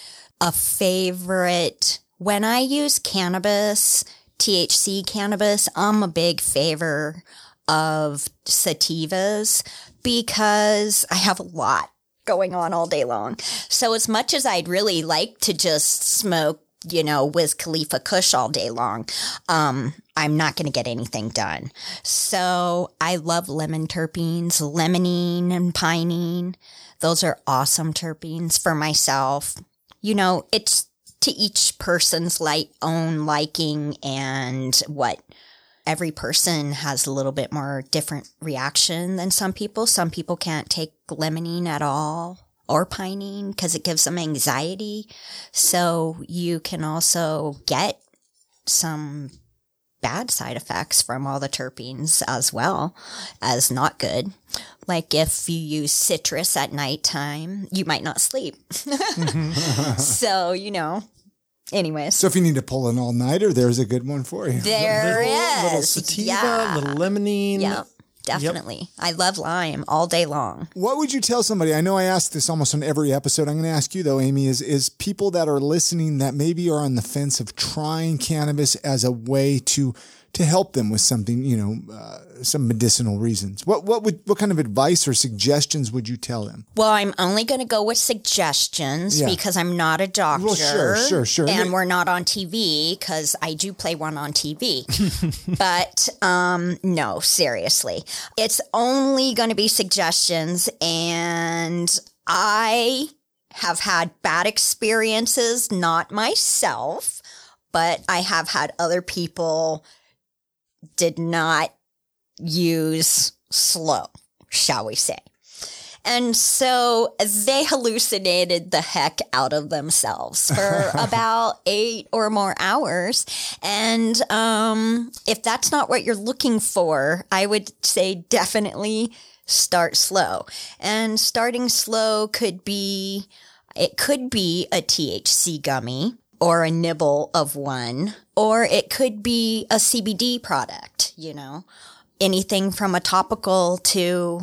a favorite when I use cannabis THC cannabis, I'm a big favor of sativas because I have a lot going on all day long. So as much as I'd really like to just smoke, you know, Wiz Khalifa Kush all day long, um, I'm not going to get anything done. So I love lemon terpenes, limonene and pinene. Those are awesome terpenes for myself. You know, it's to each person's like own liking and what every person has a little bit more different reaction than some people. Some people can't take limonene at all or pinene because it gives them anxiety. So you can also get some bad side effects from all the terpenes as well as not good. Like if you use citrus at nighttime, you might not sleep. Mm-hmm. so, you know, anyways. So if you need to pull an all nighter, there's a good one for you. There little, is. little sativa, yeah. little limonene. Yeah, definitely. I love lime all day long. What would you tell somebody? I know I ask this almost on every episode. I'm going to ask you though, Amy. Is is people that are listening that maybe are on the fence of trying cannabis as a way to to help them with something, you know, uh, some medicinal reasons. What what would what kind of advice or suggestions would you tell them? Well, I'm only going to go with suggestions Yeah. because I'm not a doctor. Well, sure, sure, sure. And we're not on TV because I do play one on TV. but um, no, seriously. It's only going to be suggestions. And I have had bad experiences, not myself, but I have had other people did not use slow, shall we say. And so they hallucinated the heck out of themselves for about eight or more hours. And um, if that's not what you're looking for, I would say definitely start slow. And starting slow could be, it could be a THC gummy or a nibble of one, or it could be a CBD product, you know, anything from a topical to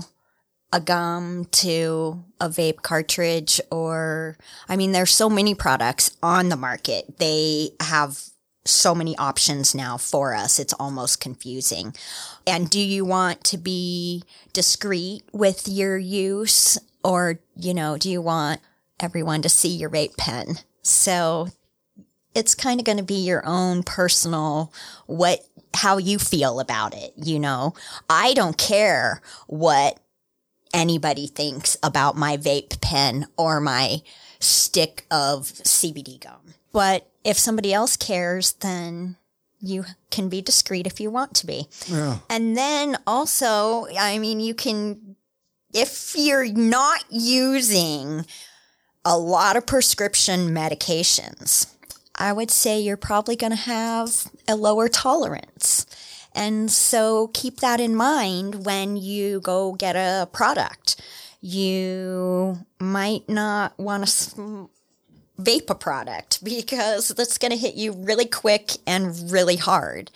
a gum to a vape cartridge or I mean there's so many products on the market. They have so many options now for us. It's almost confusing. And do you want to be discreet with your use or, you know, do you want everyone to see your vape pen? So it's kind of going to be your own personal what how you feel about it, you know. I don't care what anybody thinks about my vape pen or my stick of CBD gum. But if somebody else cares, then you can be discreet if you want to be. Yeah. And then also, I mean, you can, if you're not using a lot of prescription medications, I would say you're probably going to have a lower tolerance. And so keep that in mind when you go get a product. You might not want to vape a product because that's going to hit you really quick and really hard.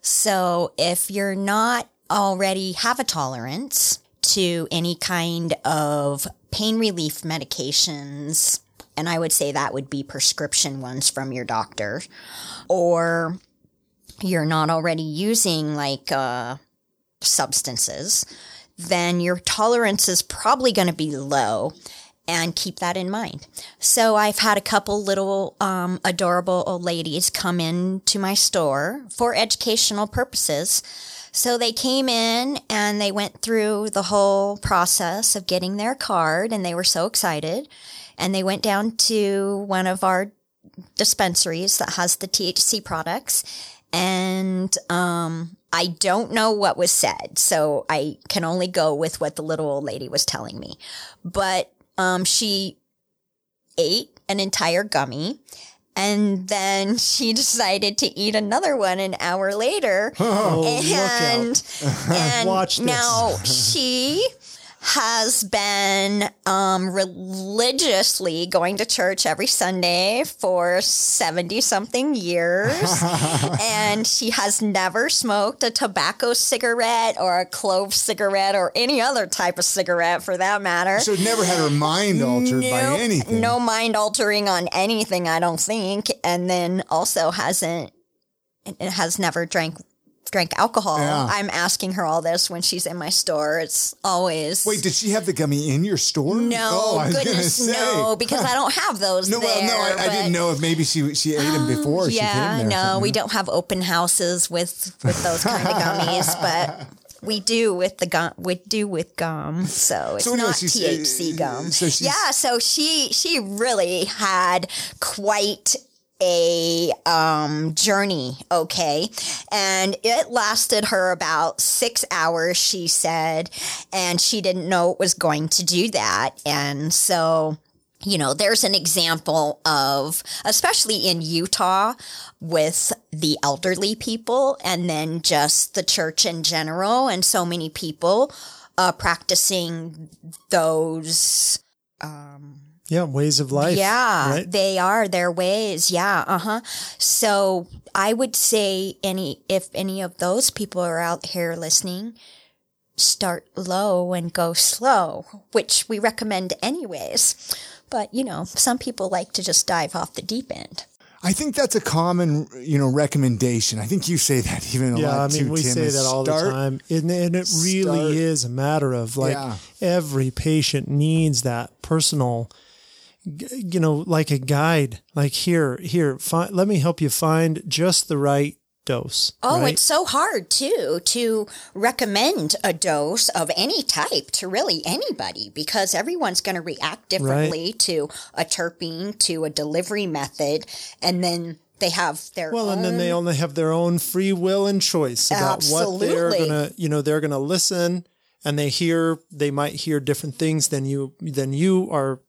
So if you're not already have a tolerance to any kind of pain relief medications, and I would say that would be prescription ones from your doctor, or you're not already using like uh, substances, then your tolerance is probably going to be low. And keep that in mind. So I've had a couple little um, adorable old ladies come in to my store for educational purposes. So they came in and they went through the whole process of getting their card and they were so excited. And they went down to one of our dispensaries that has the THC products and um, I don't know what was said, so I can only go with what the little old lady was telling me. But um, she ate an entire gummy. And then she decided to eat another one an hour later. Oh, and and Watch this. now she has been um, religiously going to church every Sunday for 70 something years. and she has never smoked a tobacco cigarette or a clove cigarette or any other type of cigarette for that matter. So never had her mind altered by anything. No mind altering on anything, I don't think. And then also hasn't, it has never drank drank alcohol. Yeah. I'm asking her all this when she's in my store. It's always Wait, did she have the gummy in your store? no, Oh, I was gonna goodness, no, because I don't have those No, there. well, no, I, I didn't know if maybe she she ate them before she yeah, no, we don't have open houses with with those kind of gummies, but we do with the gum. We do with gum, so it's So anyway, not THC uh, gum. so yeah, so she she really had quite a um journey okay and it lasted her about six hours she said and she didn't know it was going to do that and so you know, there's an example of, especially in Utah, with the elderly people and then just the church in general, and so many people uh, practicing those. Yeah, ways of life. yeah, Right? they are their ways. Yeah, uh huh. So I would say any if any of those people are out here listening, start low and go slow, which we recommend anyways. But you know, some people like to just dive off the deep end. I think that's a common, you know, recommendation. I think you say that even a Yeah, lot I mean, too, we Tim, say that all start- the time, and, and it really start- is a matter of like Yeah. every patient needs that personal, g- you know, like a guide. Like here, here, let me help you find just the right dose. Oh, right? it's so hard too to recommend a dose of any type to really anybody because everyone's going to react differently to a terpene, to a delivery method, and then They have their Well, own. and then they only have their own free will and choice about what they're gonna, you know, they're gonna listen, and they hear, they might hear different things than you than you are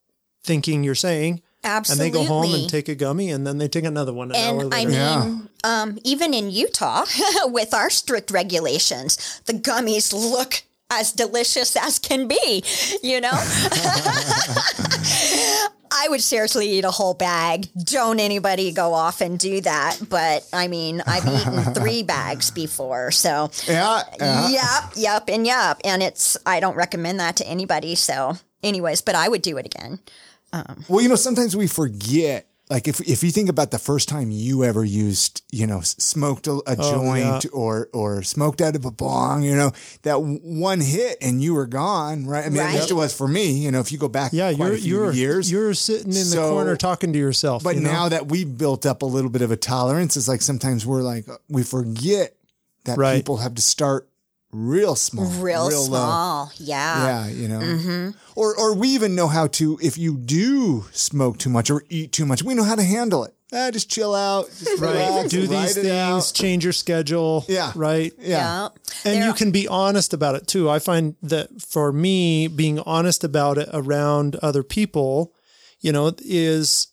thinking you're saying, Absolutely. and they go home and take a gummy, and then they take another one an hour And I mean, Yeah. um, even in Utah, with our strict regulations, the gummies look as delicious as can be, you know? I would seriously eat a whole bag. Don't anybody go off and do that. But I mean, I've eaten three bags before. So, Yeah. yeah. yep, yep, and yep. And it's, I don't recommend that to anybody. So, anyways, but I would do it again. Um, well, you know, sometimes we forget. Like if if you think about the first time you ever used, you know, smoked a, a Oh, joint or or smoked out of a bong, you know, that one hit and you were gone, right? I mean, at least it was for me. You know, if you go back, Yeah, quite you're a few you're years, you're sitting in the corner talking to yourself. But you know? now that we've built up a little bit of a tolerance, it's like sometimes we're like we forget that Right. people have to start real small, Real, low. small. Yeah. Yeah, you know, Mm-hmm. or or we even know how to if you do smoke too much or eat too much, we know how to handle it. Ah, just chill out, just right, relax, do ride these things, out. change your schedule. Yeah. right. Yeah. Yeah. and There- you can be honest about it too. I find that for me, being honest about it around other people, you know, is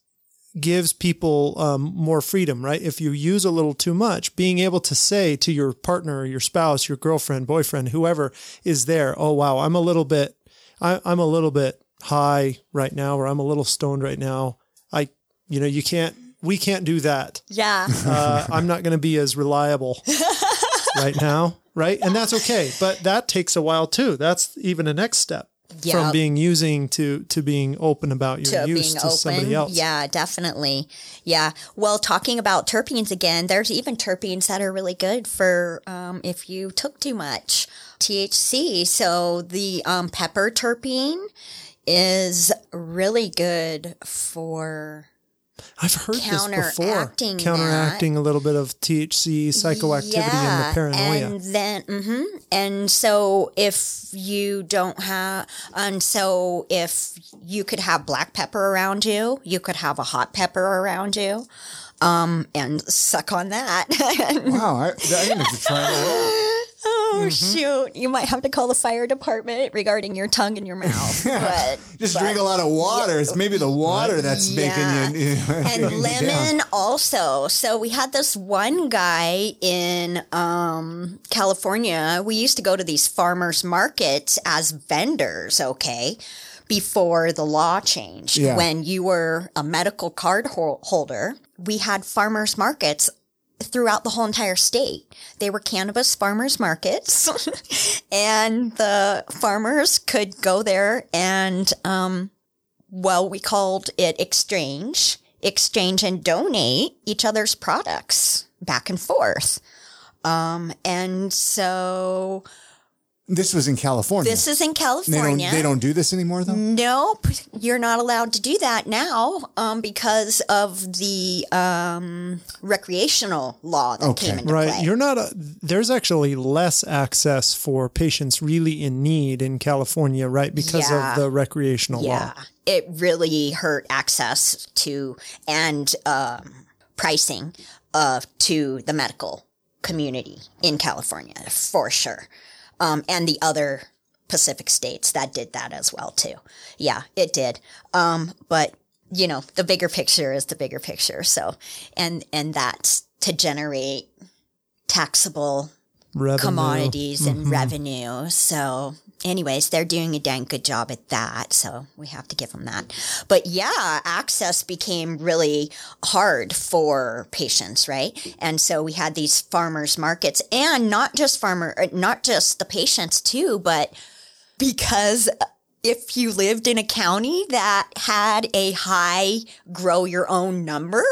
gives people um, more freedom, right? If you use a little too much, being able to say to your partner, your spouse, your girlfriend, boyfriend, whoever is there, oh wow, I'm a little bit, I, I'm a little bit high right now, or I'm a little stoned right now. I, you know, you can't, we can't do that Yeah. uh, I'm not going to be as reliable right now, right? And that's okay, but that takes a while too. That's even a next step from being using to to being open about your to use to somebody else. Yeah, definitely. Yeah. Well, talking about terpenes again, there's even terpenes that are really good for um, if you took too much THC. So the um, pepper terpene is really good for I've heard this before. Counteracting Counteracting a little bit of THC psychoactivity and the paranoia. And then, hmm and so if you don't have, and so if you could have black pepper around you, you could have a hot pepper around you, um, and suck on that. Wow, I, I didn't have to try that. Oh shoot! You might have to call the fire department regarding your tongue in your mouth. But Just drink a lot of water. It's maybe the water that's Yeah. making you. you know, and getting you down. lemon also. So we had this one guy in um, California. We used to go to these farmers markets as vendors. Okay. Before the law changed, Yeah. when you were a medical card hol- holder, we had farmers markets throughout the whole entire state. They were cannabis farmers markets, and the farmers could go there and um, well, we called it exchange, exchange and donate each other's products back and forth. Um, and so This was in California. this is in they don't. California. They don't do this anymore, though. Nope, you're not allowed to do that now um, because of the um, recreational law that Okay. came into Right. play. You're not a, there's actually less access for patients really in need in California, right? Because Yeah. of the recreational law. yeah, law. it really hurt access to and um, pricing uh, to the medical community in California for sure, um, and the other Pacific states that did that as well too. Yeah, it did. Um, but you know, the bigger picture is the bigger picture. So, and and that's to generate taxable Revenue. commodities and revenue. So, anyways, they're doing a dang good job at that. So we have to give them that. But yeah, access became really hard for patients, right? And so we had these farmers markets and not just farmer, uh, not just the patients too, but because if you lived in a county that had a high grow your own number,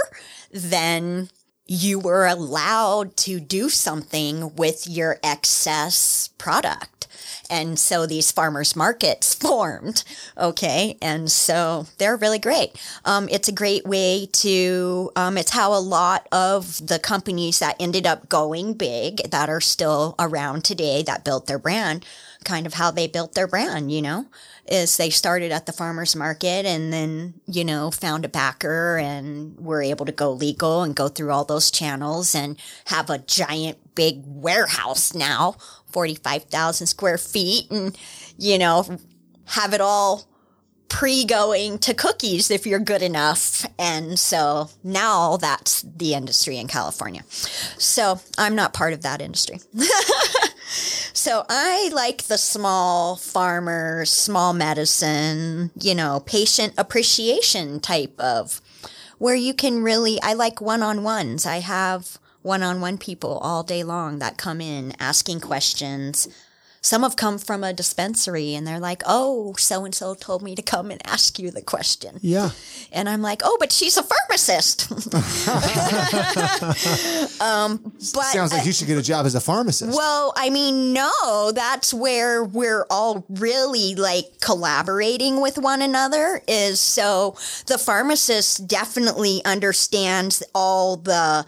then you were allowed to do something with your excess product. And so these farmers markets formed. Okay. And so they're really great. Um, it's a great way to, um, it's how a lot of the companies that ended up going big that are still around today that built their brand, kind of how they built their brand, you know? is they started at the farmers market and then, you know, found a backer and were able to go legal and go through all those channels and have a giant big warehouse now, 45,000 square feet and, you know, have it all pre-going to cookies if you're good enough. And so now that's the industry in California. So I'm not part of that industry. So I like the small farmers, small medicine, you know, patient appreciation type of where you can really, I like one on ones. I have one on one people all day long that come in asking questions some have come from a dispensary and they're like, oh, so and so told me to come and ask you the question. Yeah. And I'm like, oh, but she's a pharmacist. um, but Sounds like you should get a job as a pharmacist. well, I mean, no, that's where we're all really like collaborating with one another is so the pharmacist definitely understands all the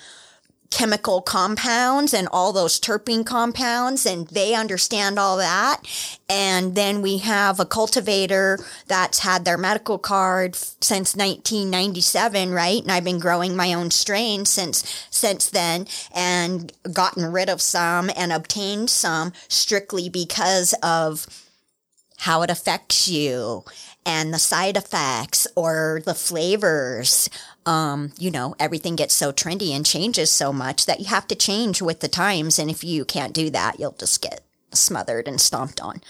chemical compounds and all those terpene compounds and they understand all that. And then we have a cultivator that's had their medical card since 1997, right? And I've been growing my own strain since, since then and gotten rid of some and obtained some strictly because of how it affects you and the side effects or the flavors um, you know, everything gets so trendy and changes so much that you have to change with the times. And if you can't do that, you'll just get smothered and stomped on.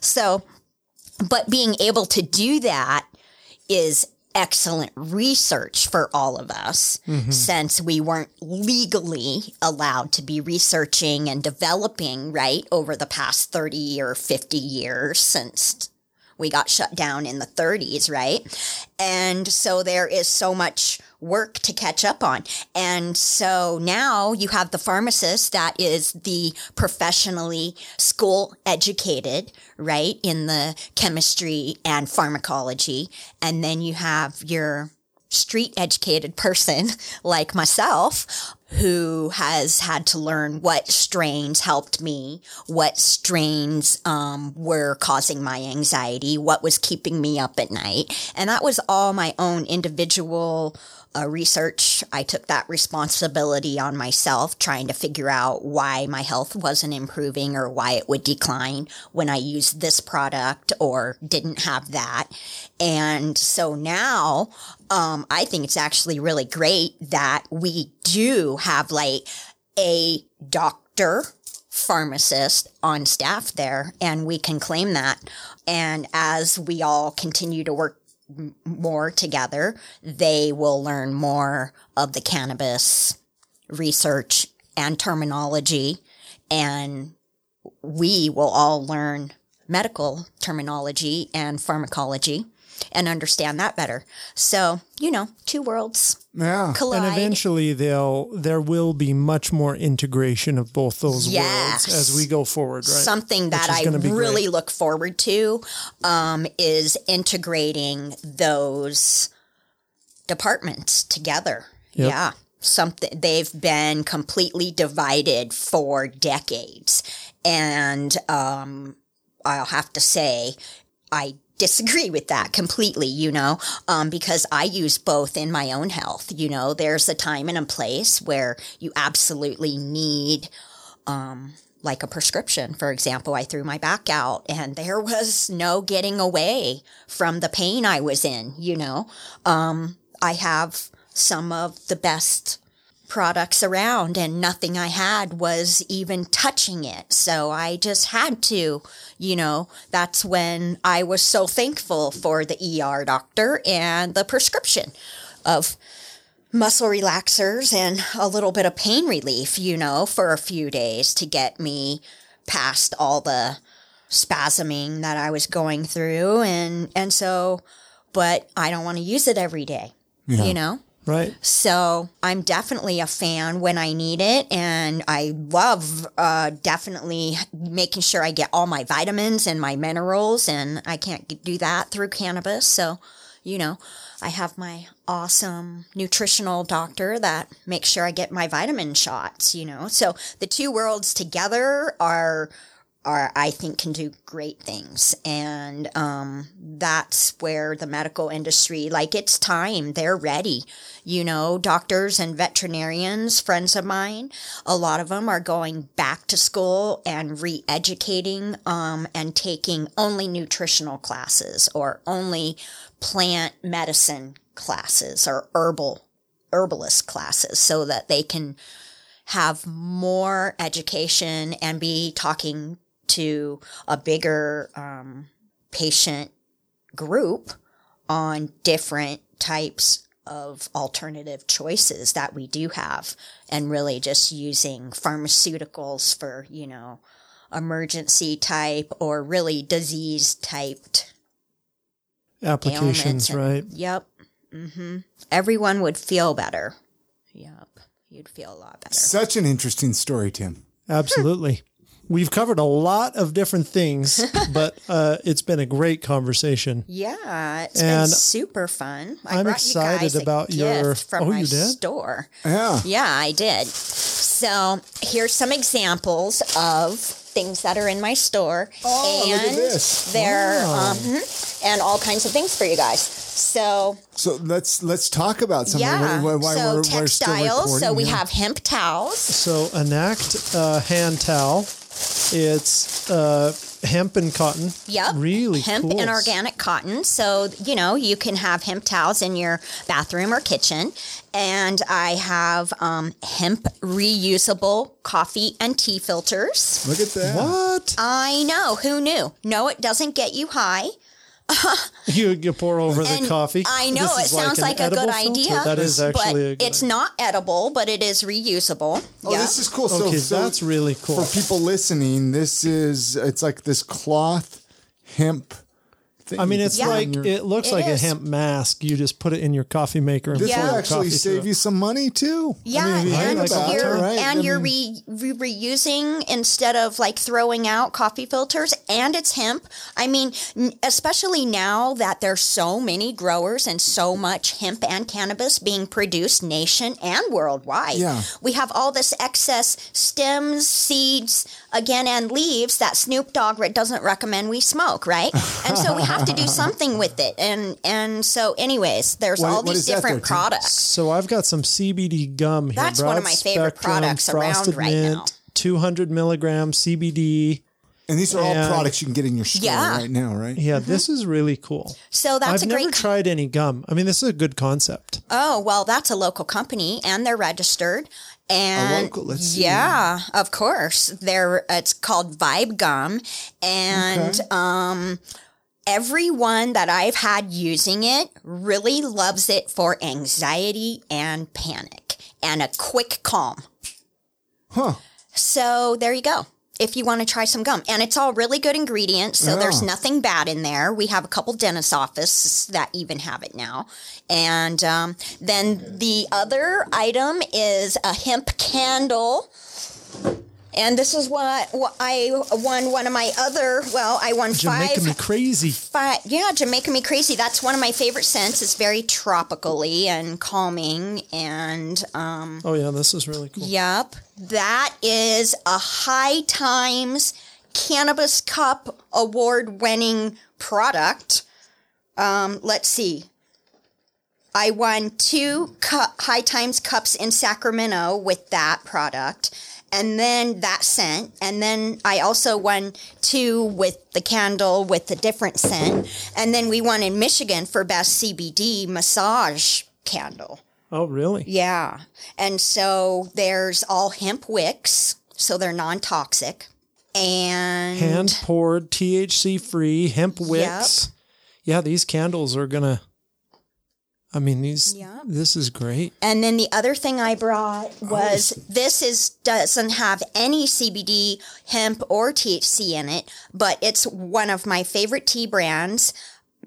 So, but being able to do that is excellent research for all of us mm-hmm. since we weren't legally allowed to be researching and developing right over the past 30 or 50 years since we got shut down in the 30s, right? And so there is so much work to catch up on. And so now you have the pharmacist that is the professionally school educated, right, in the chemistry and pharmacology. And then you have your street educated person like myself who has had to learn what strains helped me, what strains um, were causing my anxiety, what was keeping me up at night. And that was all my own individual uh, research. I took that responsibility on myself, trying to figure out why my health wasn't improving or why it would decline when I used this product or didn't have that. And so now, um, I think it's actually really great that we do have like a doctor pharmacist on staff there and we can claim that. And as we all continue to work more together, they will learn more of the cannabis research and terminology, and we will all learn medical terminology and pharmacology and understand that better. So, you know, two worlds yeah. collide. And eventually they'll there will be much more integration of both those yes. worlds as we go forward, right? Something that I really great. look forward to um, is integrating those departments together. Yep. Yeah. Something they've been completely divided for decades. And um, I'll have to say, I disagree with that completely, you know, um, because I use both in my own health. You know, there's a time and a place where you absolutely need, um, like a prescription. For example, I threw my back out and there was no getting away from the pain I was in, you know. Um, I have some of the best products around and nothing I had was even touching it. So I just had to, you know, that's when I was so thankful for the ER doctor and the prescription of muscle relaxers and a little bit of pain relief, you know, for a few days to get me past all the spasming that I was going through and and so but I don't want to use it every day. Yeah. You know? Right. So I'm definitely a fan when I need it. And I love uh, definitely making sure I get all my vitamins and my minerals. And I can't do that through cannabis. So, you know, I have my awesome nutritional doctor that makes sure I get my vitamin shots, you know. So the two worlds together are are I think can do great things, and um, that's where the medical industry, like it's time, they're ready. You know, doctors and veterinarians, friends of mine, a lot of them are going back to school and re-educating um, and taking only nutritional classes or only plant medicine classes or herbal herbalist classes, so that they can have more education and be talking to a bigger um, patient group on different types of alternative choices that we do have and really just using pharmaceuticals for, you know, emergency type or really disease typed Applications, and- right? Yep. Mm-hmm. Everyone would feel better. Yep. You'd feel a lot better. Such an interesting story, Tim. Absolutely. We've covered a lot of different things, but uh, it's been a great conversation. Yeah, it's been And super fun. I I'm excited you guys a about your- from Oh, my you did? store. Yeah. Yeah, I did. So here's some examples of things that are in my store. Oh, and look at this. They're um, mhm, and all kinds of things for you guys. So So let's let's talk about some yeah, of why, why so we're, we're still textiles. So we here. have hemp towels. So, Enact uh, hand towel. It's uh, hemp and cotton. Yep. Really hemp cool. and organic cotton. So, you know, you can have hemp towels in your bathroom or kitchen. And I have um, hemp reusable coffee and tea filters. Look at that. What? I know. Who knew? No, it doesn't get you high. You, you pour over the coffee. I know This it is sounds an like, a good edible filter? idea. That is but actually a good it's not edible, but it is reusable. Oh, yeah. this is cool. So, Okay, so that's really cool. for people listening. This is it's like this cloth hemp. Thing I mean, it's can put like your- it looks It like is. a hemp mask. You just put it in your coffee maker. And This Yeah. will pour actually save it. you some money too. Yeah, I mean, you and think about you're right? and I you're re, re, reusing instead of like throwing out coffee filters, and it's hemp. I mean, especially now that there's so many growers and so much hemp and cannabis being produced nation and worldwide. Yeah. we have all this excess stems, seeds, again, and leaves that Snoop Dogg doesn't recommend we smoke, right? and so we have to do something with it, and and so, anyways, there's What- all these different there, products. So I've got some CBD gum here. That's one of Broad my favorite spectrum, products around frosted right mint, now. 200 milligram CBD. And these are all And- products you can get in your store Yeah. right now, right? Yeah, mm-hmm. this is really cool. So that's a great one. I've a great never tried any gum. I mean, this is a good concept. Oh, well, that's a local company and they're registered. And local, let's see. yeah, of course. They're it's called Vibe Gum and Okay. um everyone that I've had using it really loves it for anxiety and panic and a quick calm. Huh. So there you go. If you want to try some gum, and it's all really good ingredients, so there's nothing bad in there. We have a couple dentist offices that even have it now, and um, then the other item is a hemp candle. And this is what, what I won one of my other. Well, I won Jamaica five me crazy. Fi yeah, Jamaica Me Crazy. That's one of my favorite scents. It's very tropically and calming. And um, Oh yeah, this is really cool. yep, that is a High Times Cannabis Cup award winning product. Um, let's see. I won two cu- High Times cups in Sacramento with that product. And then that scent. And then I also won two with the candle with a different scent. And then we won in Michigan for best CBD massage candle. Oh really? Yeah. And so there's all hemp wicks, so they're non toxic. And Hand poured, THC free hemp wicks. Yeah, these candles are gonna. I mean, these. Yep. This is great. And then the other thing I brought oh, was this is doesn't have any CBD, hemp, or THC in it, but it's one of my favorite tea brands,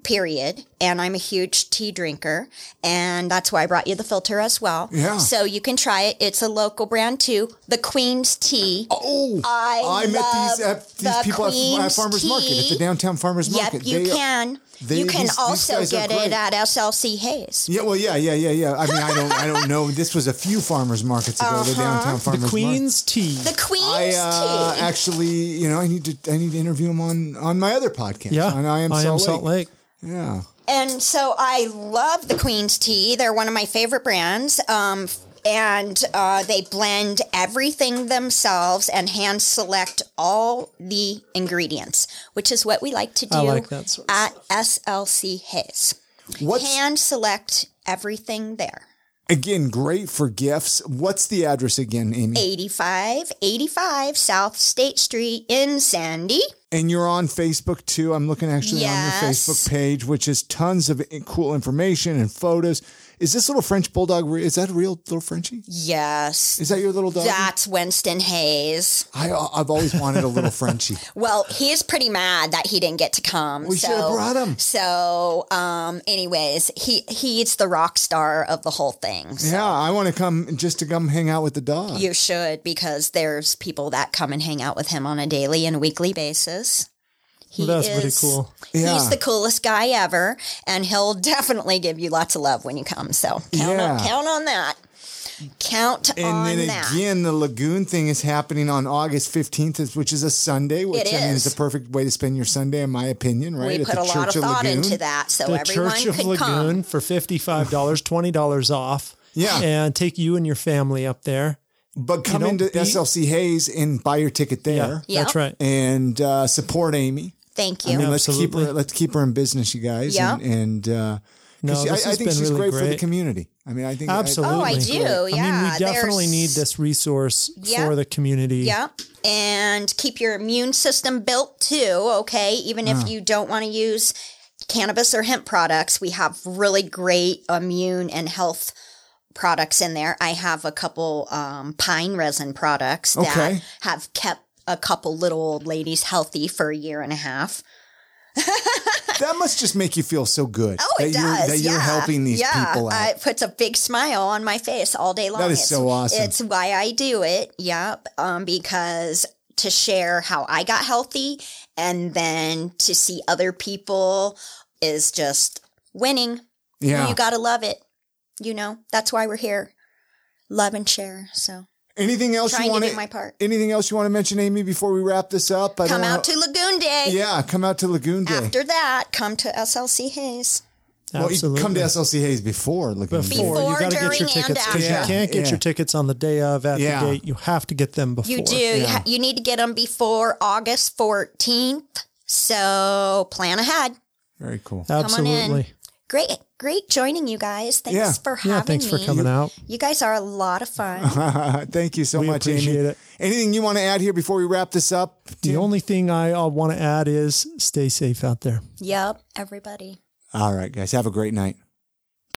period. And I'm a huge tea drinker. And that's why I brought you the filter as well. Yeah. So you can try it. It's a local brand too. The Queen's Tea. Oh, I met these love at, these the people at, at Queen's farmers market at the downtown farmers Yep, market. you They- can. they- you can these- these also guys are get it at SLC Hayes. Yeah, well, yeah, yeah, yeah, yeah. I mean, I don't, I don't know. This was a few farmers markets ago. The downtown farmers The Queen's tea. Uh-huh. The Queen's I uh, Tea. actually, you know, I need to, I need to interview him on on my other podcast. yeah, on I am Salt, Lake. Yeah, And so I love the Queen's Tea. They're one of my favorite brands. Um, and uh, they blend everything themselves and hand select all the ingredients, which is what we like to do like sort of at SLC Hayes. what's Hand select everything there. Again great for gifts? What's the address again, Amy? 8585 South State Street in Sandy. And you're on Facebook too. I'm looking actually on your Facebook page, which is tons of cool information and photos. Is this little French bulldog? re- Is that a real little Frenchie? Yes. Is that your little dog? That's Winston Hayes. I, I've always wanted a little Frenchie. Well, he's pretty mad that he didn't get to come. We so, should have brought him. So, um, anyways, he he's the rock star of the whole thing. So Yeah, I want to come just to come hang out with the dog. You should because there's people that come and hang out with him on a daily and weekly basis. He Well, that's pretty is- cool. Yeah. He's the coolest guy ever, and he'll definitely give you lots of love when you come. So count, on, count on that. Count And on then that. again, the lagoon thing is happening on August 15th, which is a Sunday, which It I mean, is. is the perfect way to spend your Sunday, in my opinion, right? we At put the a lot Church of thought Lagoon. into that, so the everyone Church of could Lagoon come. for $55, $20 off. Yeah. And take you and your family up there. But come into be- SLC Hayes and buy your ticket there Yeah. That's right. and uh, support Amy. Thank you. I you. mean, let's keep Absolutely. her. Let's keep her in business, you guys. Yeah. And, and uh, 'cause No, she- this I, I think been she's really great, for the community. I mean, I think I- Absolutely. Oh, I do. I mean, Yeah, we definitely there's- need this resource Yeah. for the community. Yep. And keep your immune system built too, okay? Even if you don't want to use cannabis or hemp products, we have really great immune and health products in there. I have a couple um, pine resin products that have kept a couple little old ladies healthy for a year and a half. that must just make you feel so good. Oh, that it you're, does. That you're helping these yeah. people Uh, it puts a big smile on my face all day long. That is It's- so awesome. It's why I do it. Yep. Um, because to share how I got healthy and then to see other people is just winning. yeah. You gotta love it. You know, that's why we're here. Love and share. So anything else trying you to want do my part. Anything else you want to mention, Amy, before we wrap this up? I Come don't out to Lagoon Day. Yeah, come out to Lagoon Day. After that, come to SLC Hayes. well, you Absolutely. come to SLC Hayes before Lagoon Day. before, Before, you got to get during, your and tickets because after. you can't get Yeah. your tickets on the day of at Yeah. the gate. You have to get them before. You do. You, ha- you need to get them before August 14th. So plan ahead. Very cool. Absolutely. Great, great joining you guys. Thanks Yeah. for having Yeah, thanks me. for coming out. You guys are a lot of fun. Thank you so We much, appreciate Amy. it. Anything you want to add here before we wrap this up? The only thing I uh, want to add is stay safe out there. yep, everybody. All right, guys. Have a great night.